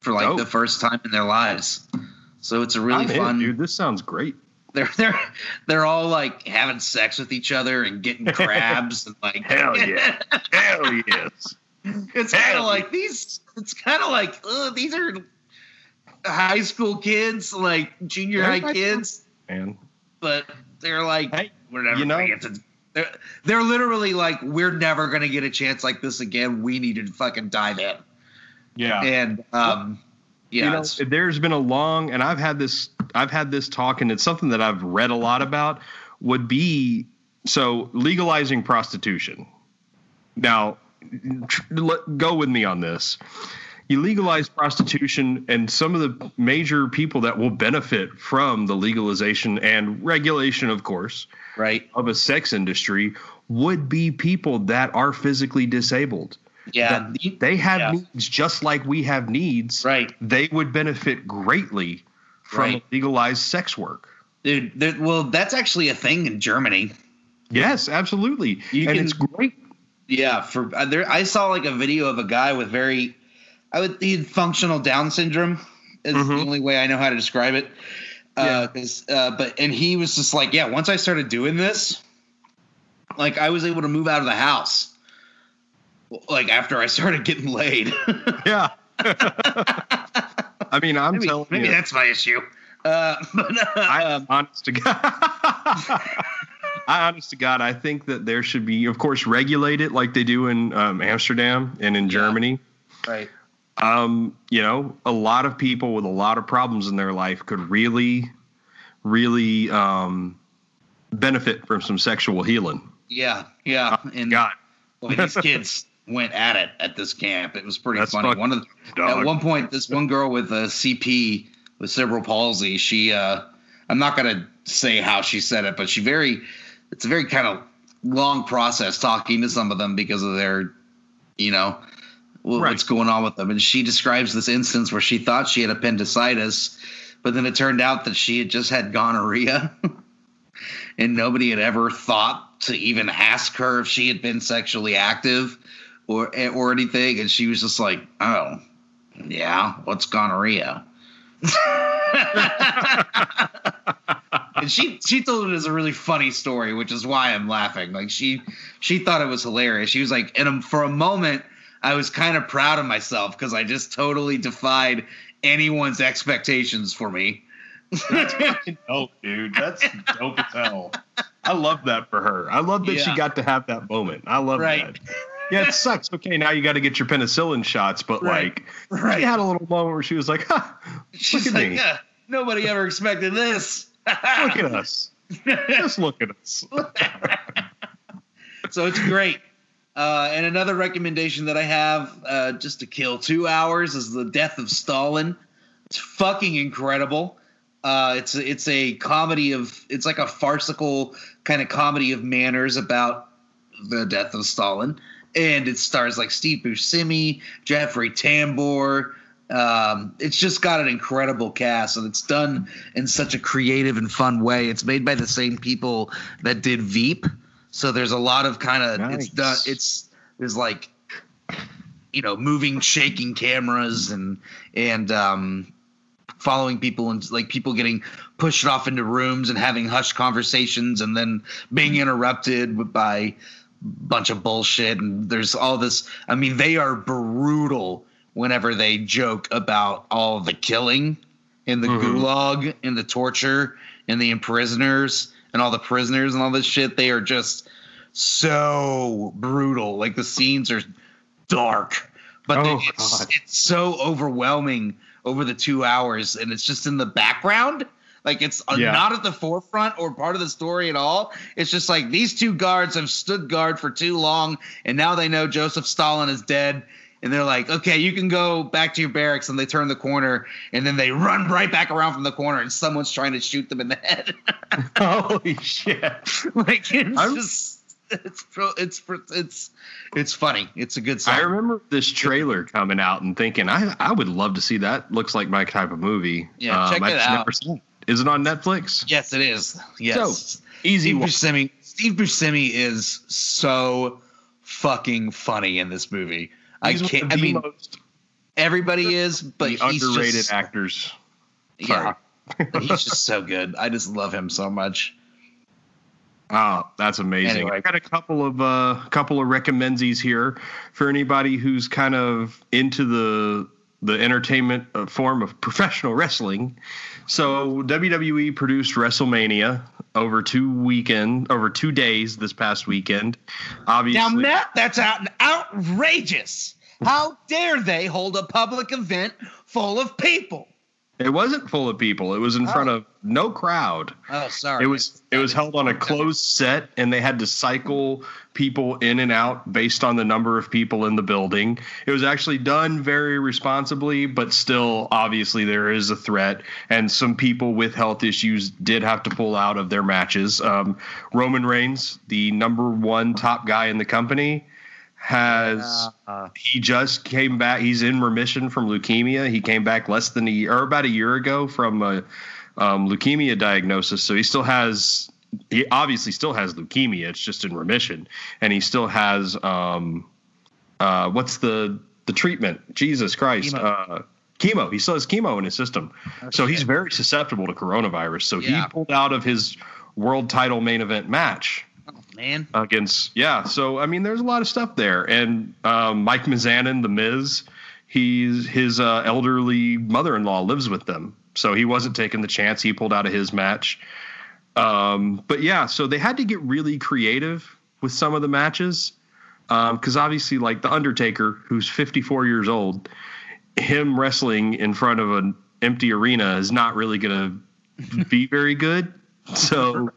S3: for like
S2: Dope.
S3: the first time in their lives. So it's a really
S2: I'm in,
S3: fun.
S2: dude. This sounds great.
S3: They're they're they're all like having sex with each other and getting crabs and like
S2: Hell yeah. Hell yes.
S3: it's kind of like these. It's kind of like these are high school kids, like junior high
S2: They're
S3: kids,
S2: Man.
S3: but they're like
S2: Hey,
S3: we're never
S2: you know-
S3: gonna get to. They're, they're literally like we're never gonna get a chance like this again. We need to fucking dive in.
S2: Yeah.
S3: And um, yeah,
S2: you know, there's been a long, and I've had this, I've had this talk, and it's something that I've read a lot about. Would be so legalizing prostitution. Now, tr- let, go with me on this. You legalize prostitution, and some of the major people that will benefit from the legalization and regulation, of course,
S3: right.
S2: of a sex industry would be people that are physically disabled.
S3: Yeah,
S2: they have
S3: Yeah.
S2: needs just like we have needs.
S3: right.
S2: They would benefit greatly from
S3: Right.
S2: legalized sex work.
S3: Dude, there, well, that's actually a thing in Germany.
S2: Yes, absolutely.
S3: You
S2: and
S3: can-
S2: it's great.
S3: Yeah, for uh, there, I saw like a video of a guy with very, I would he had functional Down syndrome is the
S2: Mhm.
S3: only way I know how to describe it. Uh, 'cause, uh, but and he was just like, yeah, once I started doing this, like I was able to move out of the house. Like after I started getting laid.
S2: Yeah. I mean, I'm
S3: maybe
S2: telling
S3: maybe
S2: you,
S3: that's my issue. Uh, but uh,
S2: I, honest to God, I honest to God, I think that there should be, of course, regulated like they do in um, Amsterdam and in Germany.
S3: right.
S2: Um, you know, a lot of people with a lot of problems in their life could really, really um, benefit from some sexual healing.
S3: Yeah, yeah, and
S2: God,
S3: Boy, these kids went at it at this camp. It was pretty
S2: That's
S3: funny. One of the,
S2: dog.
S3: at one point, this one girl with a CP with cerebral palsy, she uh, I'm not gonna say how she said it, but she very it's a very kind of long process talking to some of them because of their, you know, wh-
S2: Right.
S3: what's going on with them. And she describes this instance where she thought she had appendicitis, but then it turned out that she had just had gonorrhea. and nobody had ever thought to even ask her if she had been sexually active or or anything and she was just like oh yeah what's gonorrhea and she she told it as a really funny story which is why i'm laughing like she she thought it was hilarious she was like and um, for a moment i was kind of proud of myself because i just totally defied anyone's expectations for me
S2: dope, dude. That's dope as hell. I love that for her. I love that she got to have that moment. I love
S3: Right.
S2: that. Yeah, it sucks. Okay, now you got to get your penicillin shots, but
S3: Right.
S2: like,
S3: Right.
S2: she had a little moment where she was like, huh,
S3: she's
S2: at
S3: like
S2: me.
S3: "Yeah, nobody ever expected this
S2: look at us. Just look at us.
S3: so it's great. Uh, and another recommendation that I have, uh, just to kill two hours, is the Death of Stalin. It's fucking incredible. Uh, it's it's a comedy of it's like a farcical kind of comedy of manners about the death of Stalin, and it stars like Steve Buscemi, Jeffrey Tambor. Um, it's just got an incredible cast, and it's done in such a creative and fun way. It's made by the same people that did Veep, so there's a lot of kind of it's
S2: Nice.
S3: done. It's there's like you know moving, shaking cameras and and um, following people and like people getting pushed off into rooms and having hushed conversations and then being interrupted by a bunch of bullshit and there's all this i mean they are brutal whenever they joke about all the killing and the
S2: Mhm.
S3: gulag and the torture and the imprisoners and all the prisoners and all this shit they are just so brutal. Like the scenes are dark but
S2: Oh,
S3: they- it's, it's so overwhelming over the two hours and it's just in the background. Like it's
S2: Yeah.
S3: not at the forefront or part of the story at all. It's just like these two guards have stood guard for too long and now they know joseph stalin is dead and they're like okay you can go back to your barracks and they turn the corner and then they run right back around from the corner and someone's trying to shoot them in the head
S2: Holy shit.
S3: like it's
S2: I'm-
S3: just. It's, it's it's it's funny it's a good
S2: I remember this trailer coming out and thinking, I, I would love to see that. Looks like my type of movie. Um,
S3: Yeah, check
S2: I
S3: it out.
S2: never saw it. Is it on Netflix?
S3: yes it is yes so,
S2: Easy
S3: Steve
S2: one.
S3: Buscemi, Steve Buscemi is so fucking funny in this movie. I
S2: He's one
S3: can't. I mean,
S2: most
S3: Everybody is, but
S2: the
S3: he's
S2: underrated
S3: just,
S2: actors.
S3: Yeah, he's just so good. I just love him so much.
S2: Oh, that's amazing.
S3: Anyway.
S2: I got a couple of uh couple of recommensies here for anybody who's kind of into the the entertainment uh, form of professional wrestling. So WWE produced WrestleMania over two weekend over two days this past weekend. Obviously,
S3: Now, Matt, that's out outrageous. How dare they hold a public event full of people?
S2: It wasn't full of people. It was in front
S3: Oh.
S2: of no crowd.
S3: Oh, sorry.
S2: It was it was held on a closed set, and they had to cycle people in and out based on the number of people in the building. It was actually done very responsibly, but still, obviously, there is a threat, and some people with health issues did have to pull out of their matches. Um, Roman Reigns, the number one top guy in the company, has
S3: Uh,
S2: he just came back. He's in remission from leukemia. He came back less than a year, or about a year ago from a um, leukemia diagnosis. So he still has, he obviously still has leukemia. It's just in remission, and he still has, um, uh, what's the the treatment? Jesus Christ,
S3: Chemo.
S2: Uh, chemo. He still has chemo in his system, so he's very susceptible to coronavirus. So
S3: Yeah.
S2: he pulled out of his world title main event match
S3: man.
S2: against yeah so i mean there's a lot of stuff there. And um, mike mizanin the miz he's his uh, elderly mother-in-law lives with them. So he wasn't taking the chance. He pulled out of his match. Um, but yeah so they had to get really creative with some of the matches because obviously like the undertaker who's 54 years old him wrestling in front of an empty arena is not really going to be very good. So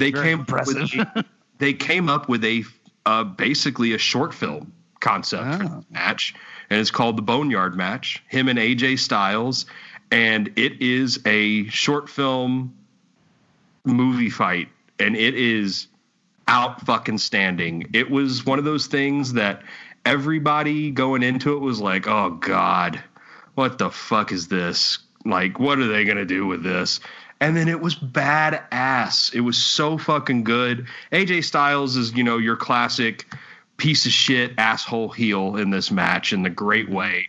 S2: they
S3: Very
S2: came up with
S3: impressive.
S2: a- they came up with a uh, basically a short film concept for
S3: Oh.
S2: the match, and it's called the Boneyard Match. Him and AJ Styles, and it is a short film movie fight, and it is out fucking standing. It was one of those things that everybody going into it was like, "Oh God, what the fuck is this? Like, what are they gonna do with this?" And then it was badass. It was so fucking good. AJ Styles is, you know, your classic piece of shit asshole heel in this match in the great way.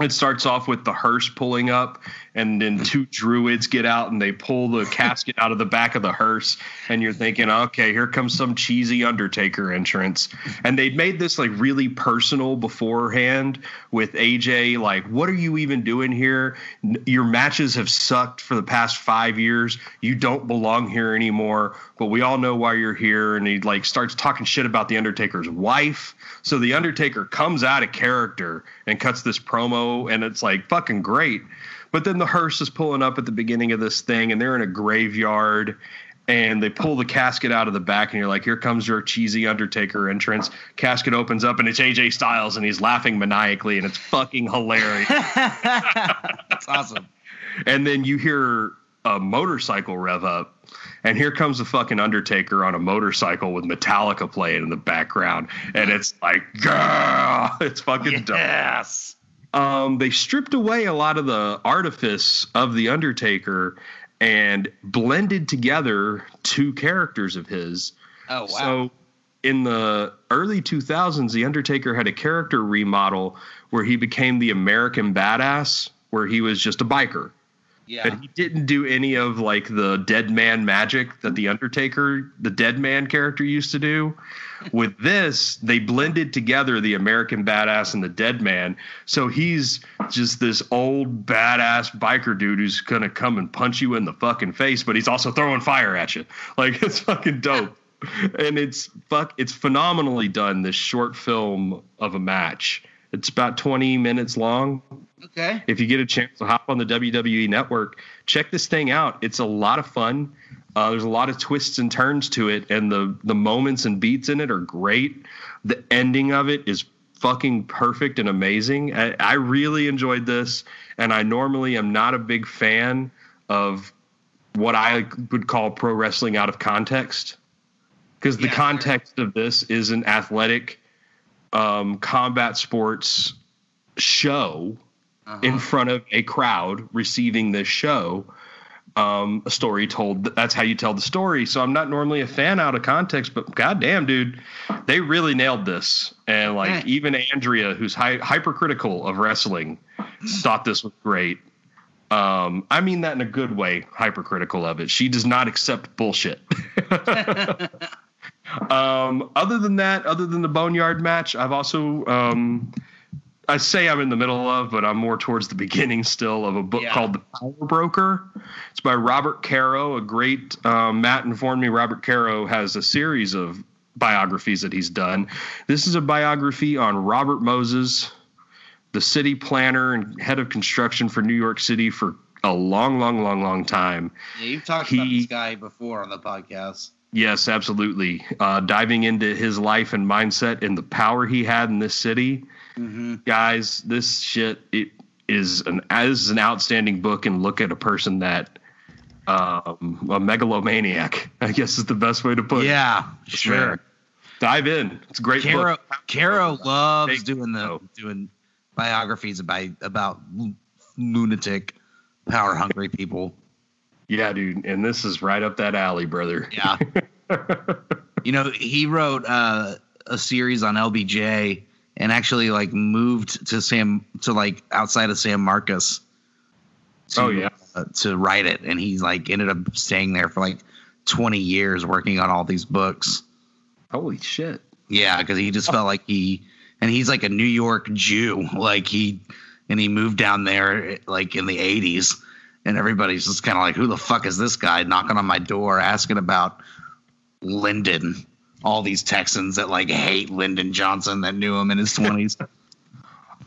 S2: It starts off with the hearse pulling up, and then two druids get out and they pull the casket out of the back of the hearse. And you're thinking, okay, here comes some cheesy Undertaker entrance. And they'd made this like really personal beforehand with AJ, like, what are you even doing here? Your matches have sucked for the past five years. You don't belong here anymore, but we all know why you're here. And he like starts talking shit about the Undertaker's wife. So the Undertaker comes out of character and cuts this promo, and it's like fucking great. But then the hearse is pulling up at the beginning of this thing, and they're in a graveyard, and they pull the casket out of the back, and you're like, here comes your cheesy Undertaker entrance. Casket opens up, and it's AJ Styles, and he's laughing maniacally, and it's fucking hilarious.
S3: That's awesome.
S2: and then you hear a motorcycle rev up and here comes the fucking undertaker on a motorcycle with metallica playing in the background and it's like girl it's fucking dope
S3: Yes.
S2: Um, they stripped away a lot of the artifice of the Undertaker and blended together two characters of his.
S3: Oh wow.
S2: So in the early 2000s, the Undertaker had a character remodel where he became the American badass, where he was just a biker.
S3: Yeah.
S2: And he didn't do any of like the dead man magic that the Undertaker, the dead man character used to do. With this, they blended together the American badass and the dead man. So he's just this old badass biker dude who's gonna come and punch you in the fucking face, but he's also throwing fire at you. Like it's fucking dope. And it's fuck it's phenomenally done, this short film of a match. It's about 20 minutes long
S3: Okay.
S2: if you get a chance to hop on the WWE network, check this thing out. It's a lot of fun. Uh, there's a lot of twists and turns to it, and the the moments and beats in it are great. The ending of it is fucking perfect and amazing. I, I really enjoyed this, and I normally am not a big fan of what I would call pro wrestling out of context, because the
S3: Yeah, sure.
S2: context of this is an athletic um, combat sports show
S3: Uh-huh.
S2: in front of a crowd receiving this show. um, a story told. That's how you tell the story. So I'm not normally a fan out of context, but goddamn, dude, they really nailed this. And like even Andrea, who's hy- hypercritical of wrestling, thought this was great. Um, I mean that in a good way, hypercritical of it. She does not accept bullshit. um, other than that, other than the Boneyard match, I've also um, I say I'm in the middle of, but I'm more towards the beginning still of a book
S3: Yeah.
S2: called The Power Broker. It's by Robert Caro, a great um, Matt informed me. Robert Caro has a series of biographies that he's done. This is a biography on Robert Moses, the city planner and head of construction for New York City for a long, long, long, long time.
S3: Yeah, you've talked about this guy before on the podcast.
S2: Yes, absolutely. Uh, diving into his life and mindset and the power he had in this city.
S3: Mm-hmm.
S2: guys, this shit it is an is an outstanding book and look at a person that um, a megalomaniac. I guess is the best way to put it.
S3: Yeah, sure.
S2: man. Dive in. It's a great
S3: Caro,
S2: book.
S3: Caro loves
S2: Big
S3: doing the doing biographies about about lunatic, power hungry people.
S2: Yeah, dude. And this is right up that alley, brother.
S3: Yeah. you know, he wrote uh, a series on LBJ and actually like moved to Sam to like outside of San Marcos. To,
S2: Oh, yeah.
S3: uh, to write it, and he's like ended up staying there for like twenty years working on all these books.
S2: Holy shit.
S3: Yeah, because he just felt like he, and he's like a New York Jew, like he, and he moved down there like in the '80s, and everybody's just kind of like, who the fuck is this guy knocking on my door asking about Lyndon? All these Texans that like hate Lyndon Johnson that knew him in his 20s.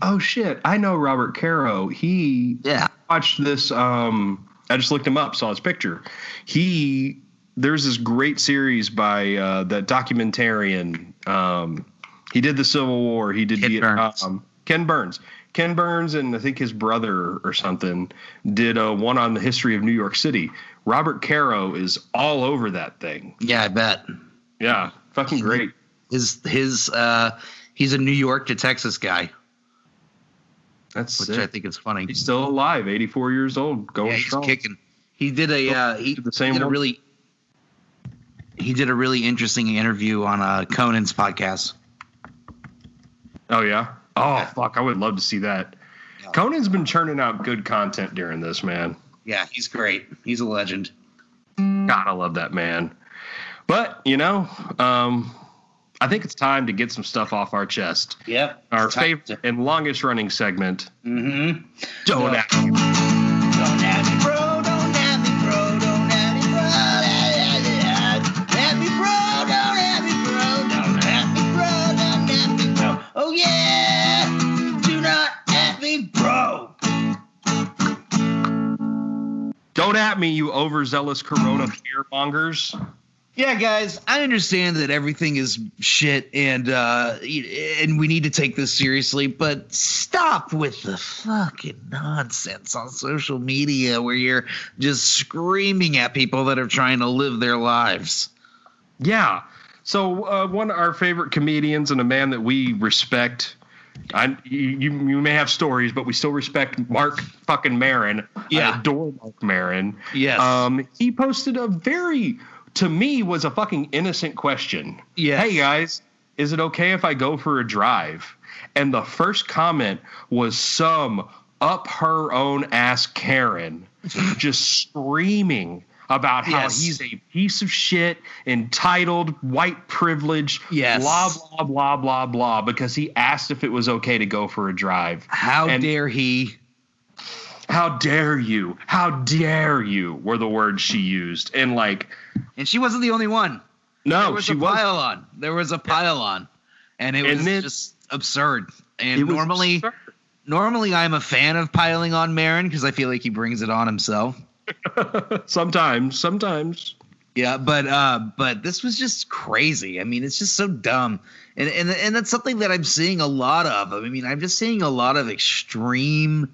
S2: Oh shit. I know Robert Caro. He
S3: yeah,
S2: watched this um I just looked him up, saw his picture. He there's this great series by uh that documentarian. Um he did the Civil War, he did
S3: Ken. Burns.
S2: Ken Burns. Ken Burns and I think his brother or something did a one on the history of New York City. Robert Caro is all over that thing.
S3: yeah, I bet
S2: Yeah, fucking great.
S3: his his uh he's a New York to Texas guy,
S2: That's
S3: which
S2: sick.
S3: I think is funny.
S2: He's still alive, 84 years old, going
S3: yeah, he's
S2: strong.
S3: kicking. He did a uh, he
S2: Did the same
S3: did a really he did a really interesting interview on uh, Conan's podcast.
S2: Oh yeah. Oh fuck, I would love to see that.
S3: Yeah.
S2: Conan's been churning out good content during this, man.
S3: Yeah, he's great. He's a legend.
S2: God, I love that man. But you know, um, I think it's time to get some stuff off our chest.
S3: Yep.
S2: Our favorite and longest running segment.
S3: Mm-hmm.
S2: Don't
S3: Yeah.
S2: act you.
S3: Don't have me. Don't have me, bro. Don't have me, bro. Have me, bro. Don't have me, bro. Don't have me, bro. Don't have me, bro. Oh yeah. Do not have me, bro.
S2: Don't at me, you overzealous Corona fear mongers.
S3: Yeah, guys, I understand that everything is shit and uh and we need to take this seriously, but stop with the fucking nonsense on social media where you're just screaming at people that are trying to live their lives.
S2: Yeah. So uh, one of our favorite comedians and a man that we respect. I, you, you may have stories, but we still respect Marc fucking Maron.
S3: Yeah.
S2: I adore Marc Maron.
S3: Yes.
S2: Um, he posted a very, to me, was a fucking innocent question.
S3: Yes.
S2: Hey guys, is it okay if I go for a drive? And the first comment was some up her own ass Karen just screaming about how
S3: Yes.
S2: he's a piece of shit, entitled, white privilege,
S3: Yes.
S2: blah, blah, blah, blah, blah, because he asked if it was okay to go for a drive.
S3: How
S2: And-
S3: dare he?
S2: How dare you? How dare you? Were the words she used. And like,
S3: And she wasn't the only one. there
S2: no,
S3: was
S2: she
S3: a
S2: was
S3: pile on. There was a pile on. And it
S2: And
S3: was
S2: then-
S3: just absurd. And normally
S2: absurd.
S3: normally I'm a fan of piling on Maron because I feel like he brings it on himself.
S2: sometimes, sometimes.
S3: Yeah, but uh, but this was just crazy. I mean, it's just so dumb, and and and that's something that I'm seeing a lot of. I mean, I'm just seeing a lot of extreme,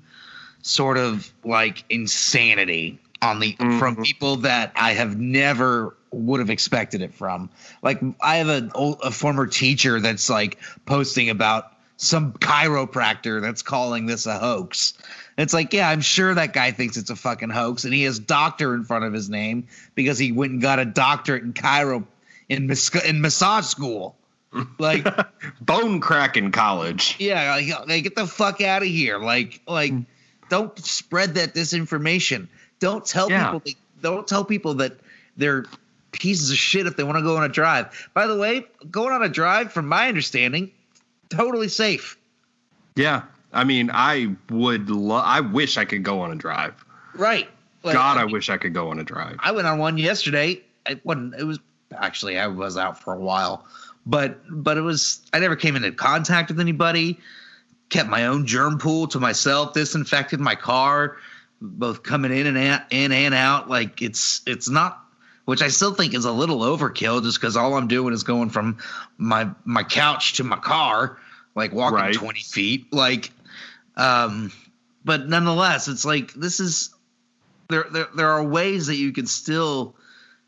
S3: sort of like insanity on the from
S2: Mhm.
S3: people that I have never would have expected it from. Like, I have a a former teacher that's like posting about some chiropractor that's calling this a hoax. It's like, yeah, I'm sure that guy thinks it's a fucking hoax, and he has doctor in front of his name because he went and got a doctorate in chiro in mas- in massage school. Like,
S2: Bone cracking college.
S3: yeah, like, like, get the fuck out of here. Like, like, don't spread that disinformation. Don't tell
S2: Yeah.
S3: people. That, don't tell people that they're pieces of shit if they want to go on a drive. By the way, going on a drive, from my understanding, totally safe.
S2: Yeah. I mean, I would lo- I wish I could go on a drive.
S3: Right. Like,
S2: God, I
S3: mean,
S2: wish I could go on a drive.
S3: I went on one yesterday. It wasn't. It was actually I was out for a while, but but it was. I never came into contact with anybody. Kept my own germ pool to myself. Disinfected my car, both coming in and out, in and out. Like it's it's not. Which I still think is a little overkill, just because all I'm doing is going from my my couch to my car, like walking
S2: Right.
S3: 20 feet. Like, um, but nonetheless, it's like this is there, there there are ways that you can still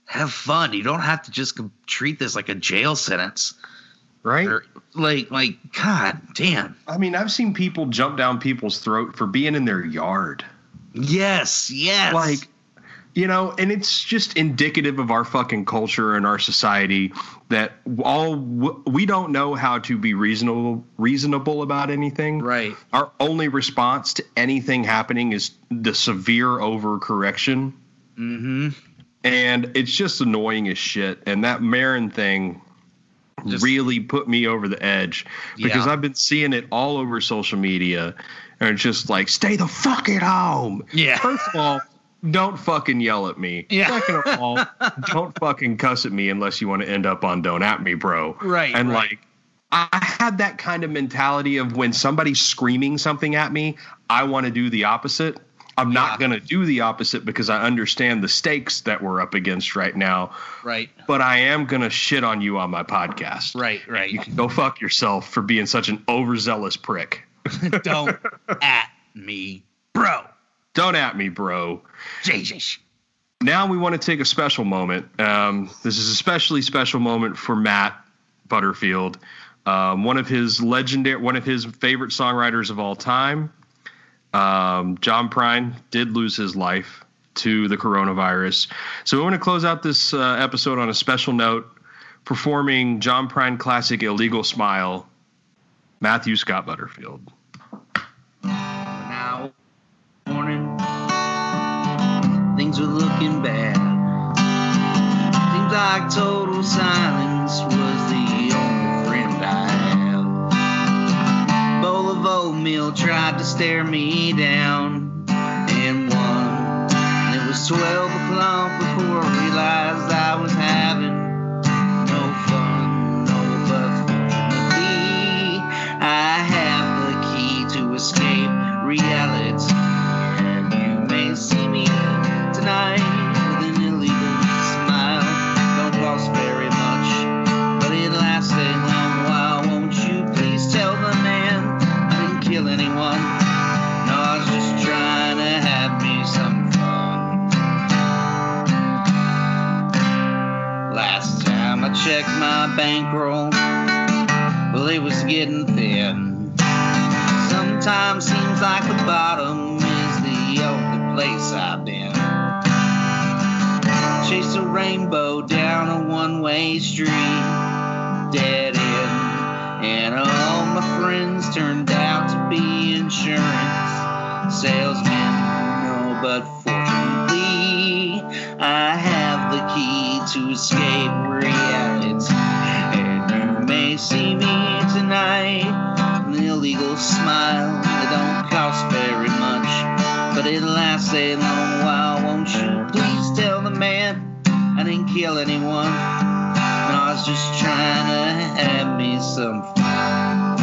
S3: have fun. You don't have to just treat this like a jail sentence.
S2: Right?
S3: Or like like god damn.
S2: I mean, I've seen people jump down people's throat for being in their yard.
S3: Yes, yes.
S2: Like, you know, and it's just indicative of our fucking culture and our society that all we don't know how to be reasonable reasonable about anything.
S3: right.
S2: Our only response to anything happening is the severe overcorrection.
S3: Mm-hmm.
S2: and it's just annoying as shit. And that Maron thing
S3: Just-
S2: really put me over the edge because
S3: Yeah.
S2: I've been seeing it all over social media, and it's just like, stay the fuck at home.
S3: Yeah.
S2: First of all. Don't fucking yell at me.
S3: Yeah.
S2: Second of all, don't fucking cuss at me unless you want to end up on Don't At Me, bro.
S3: Right,
S2: And
S3: right.
S2: like, I had that kind of mentality of when somebody's screaming something at me, I want to do the opposite. I'm
S3: Yeah.
S2: not going to do the opposite because I understand the stakes that we're up against right now.
S3: Right.
S2: But I am going to shit on you on my podcast.
S3: Right. Right.
S2: You can go fuck yourself for being such an overzealous prick.
S3: don't at me, bro.
S2: Don't at me, bro.
S3: Jesus.
S2: Now we want to take a special moment. Um, this is a especially special moment for Matt Butterfield, um, one of his legendary, one of his favorite songwriters of all time. Um, John Prine did lose his life to the coronavirus, so we want to close out this uh, episode on a special note, performing John Prine classic "Illegal Smile." Matthew Scott Butterfield.
S3: Now, morning, things are looking bad. Seems like total silence oatmeal tried to stare me down and won. It was 12 o'clock before bankroll, well, it was getting thin. Sometimes seems like the bottom is the only place I've been. Chase a rainbow down a one-way street, dead end, and all my friends turned out to be insurance salesmen. No, but fortunately, I have the key to escape reality, see me tonight an illegal smile that don't cost very much, but it lasts a long while. Won't you please tell the man I didn't kill anyone? I was just trying to have me some fun.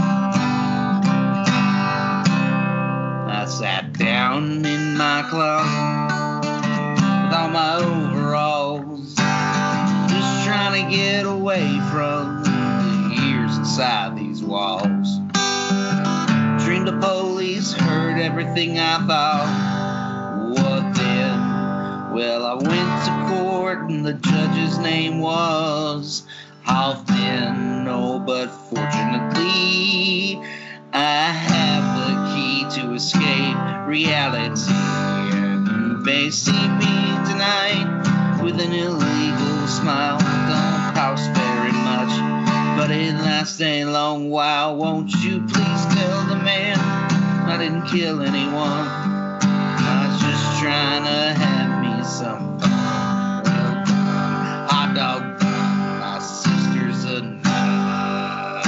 S3: I sat down in my closet with all my overalls, just trying to get away inside these walls. Dreamed the police heard everything I thought. What then? Well, I went to court and the judge's name was Hoffman. Oh, but fortunately, I have the key to escape reality. And you may see me tonight with an illegal smile. Don't cost very much, but it lasts a long while. Won't you please tell the man I didn't kill anyone? I was just trying to have me some fun. Well. Hot dog, my sister's a nut.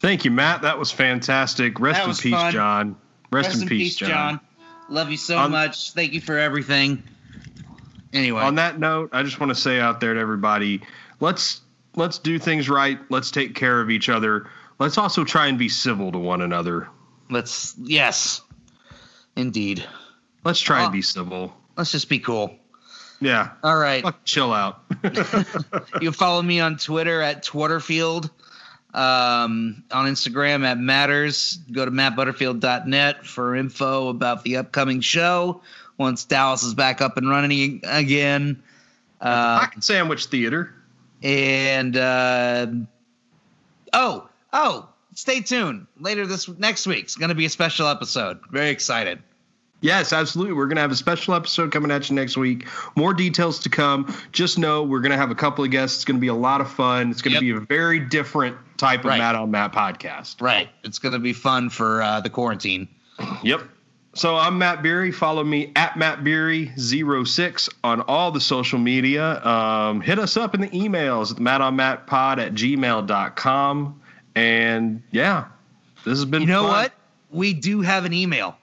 S2: Thank you, Matt. That was fantastic. Rest
S3: That
S2: in peace,
S3: fun.
S2: John. Rest, in peace, John.
S3: Love you so
S2: On-
S3: much. Thank you for everything. Anyway,
S2: On that note, I just want to say out there to everybody, let's let's do things right. Let's take care of each other. Let's also try and be civil to one another.
S3: let's yes, indeed.
S2: Let's try
S3: Oh.
S2: and be civil.
S3: Let's just be cool.
S2: Yeah.
S3: All right.
S2: Fuck, chill out.
S3: you follow me on Twitter at Twitterfield. Um, on Instagram at Matters. Go to mattbutterfield.net for info about the upcoming show once Dallas is back up and running again. Uh,
S2: Pocket Sandwich Theater.
S3: and uh, oh, oh, stay tuned. Later this next week's going to be a special episode. Very excited.
S2: Yes, absolutely. We're going to have a special episode coming at you next week. More details to come. Just know we're going to have a couple of guests. It's going to be a lot of fun. It's going
S3: Yep.
S2: to be a very different type of
S3: Right.
S2: Matt on Matt podcast.
S3: Right. It's going to be fun for uh, the quarantine.
S2: Yep. So I'm Matt Beery. Follow me at Matt Beery06 on all the social media. Um, hit us up in the emails at mattonmattpod at gmail.com. And yeah, this has been
S3: You know
S2: fun.
S3: what? We do have an email.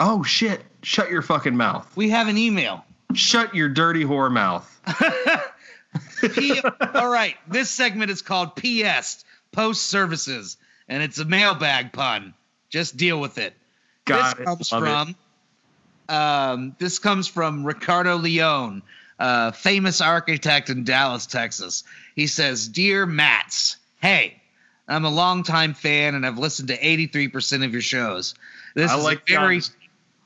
S2: Oh, shit. Shut your fucking mouth.
S3: We have an email.
S2: Shut your dirty whore mouth.
S3: P- all right. This segment is called PS Post Services, and it's a mailbag pun. Just deal with it.
S2: Got
S3: this comes from um, this comes from Ricardo Leone, uh, famous architect in Dallas, Texas. He says, "Dear Mats, hey, I'm a longtime fan and I've listened to 83% of your shows. This
S2: I
S3: is
S2: like
S3: a very
S2: John's.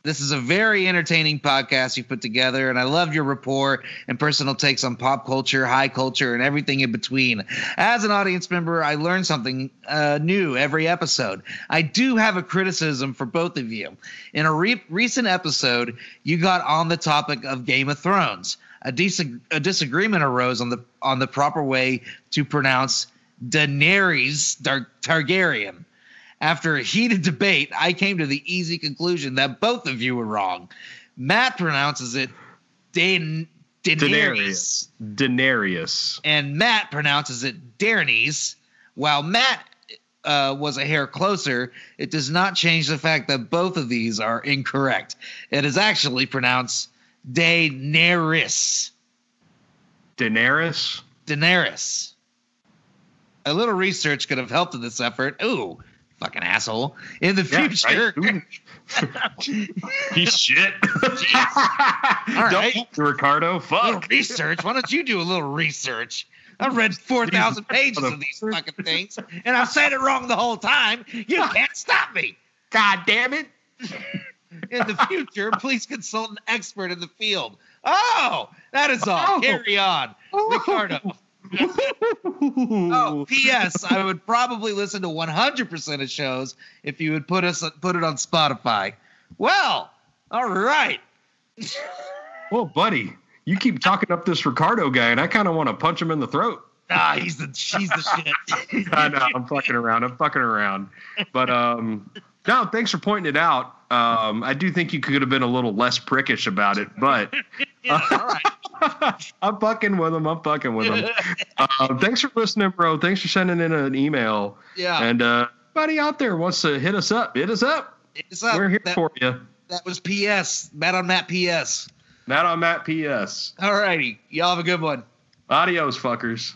S3: This is a very entertaining podcast you put together, and I love your rapport and personal takes on pop culture, high culture, and everything in between. As an audience member, I learn something uh, new every episode. I do have a criticism for both of you. In a re- recent episode, you got on the topic of Game of Thrones. A, dis- a disagreement arose on the on the proper way to pronounce Daenerys Dar- Targaryen. After a heated debate, I came to the easy conclusion that both of you were wrong. Matt pronounces it Dan- Daenerys,
S2: Daenerys.
S3: And Matt pronounces it Daenerys. While Matt uh, was a hair closer, it does not change the fact that both of these are incorrect. It is actually pronounced Daenerys.
S2: Daenerys.
S3: Daenerys. A little research could have helped in this effort. Ooh, fucking asshole. In the
S2: Yeah,
S3: future,
S2: right? He's shit. Don't Ricardo. Fuck.
S3: research. Why don't you do a little research? I've read 4,000 pages of these fucking things, and I've said it wrong the whole time. You can't stop me.
S2: God damn it.
S3: In the future, please consult an expert in the field. Oh, that is all.
S2: Oh.
S3: Carry on. Oh. Ricardo. Oh, P.S. I would probably listen to 100% of shows if you would put us put it on Spotify. Well, all right.
S2: Well, buddy, you keep talking up this Ricardo guy, and I kind of want to punch him in the throat.
S3: Ah, he's the she's the shit.
S2: I know. I'm fucking around. I'm fucking around. But um, no, thanks for pointing it out. Um, I do think you could have been a little less prickish about it, but
S3: Yeah, all right.
S2: I'm fucking with him. I'm fucking with him. Um, thanks for listening, bro. Thanks for sending in an email.
S3: Yeah.
S2: And uh, anybody out there wants to hit us up, hit us up.
S3: It's up.
S2: We're here
S3: that,
S2: for you.
S3: that was P.S. Matt on Matt P.S.
S2: Matt on Matt PS.
S3: All righty. Y'all have a good one.
S2: Adios, fuckers.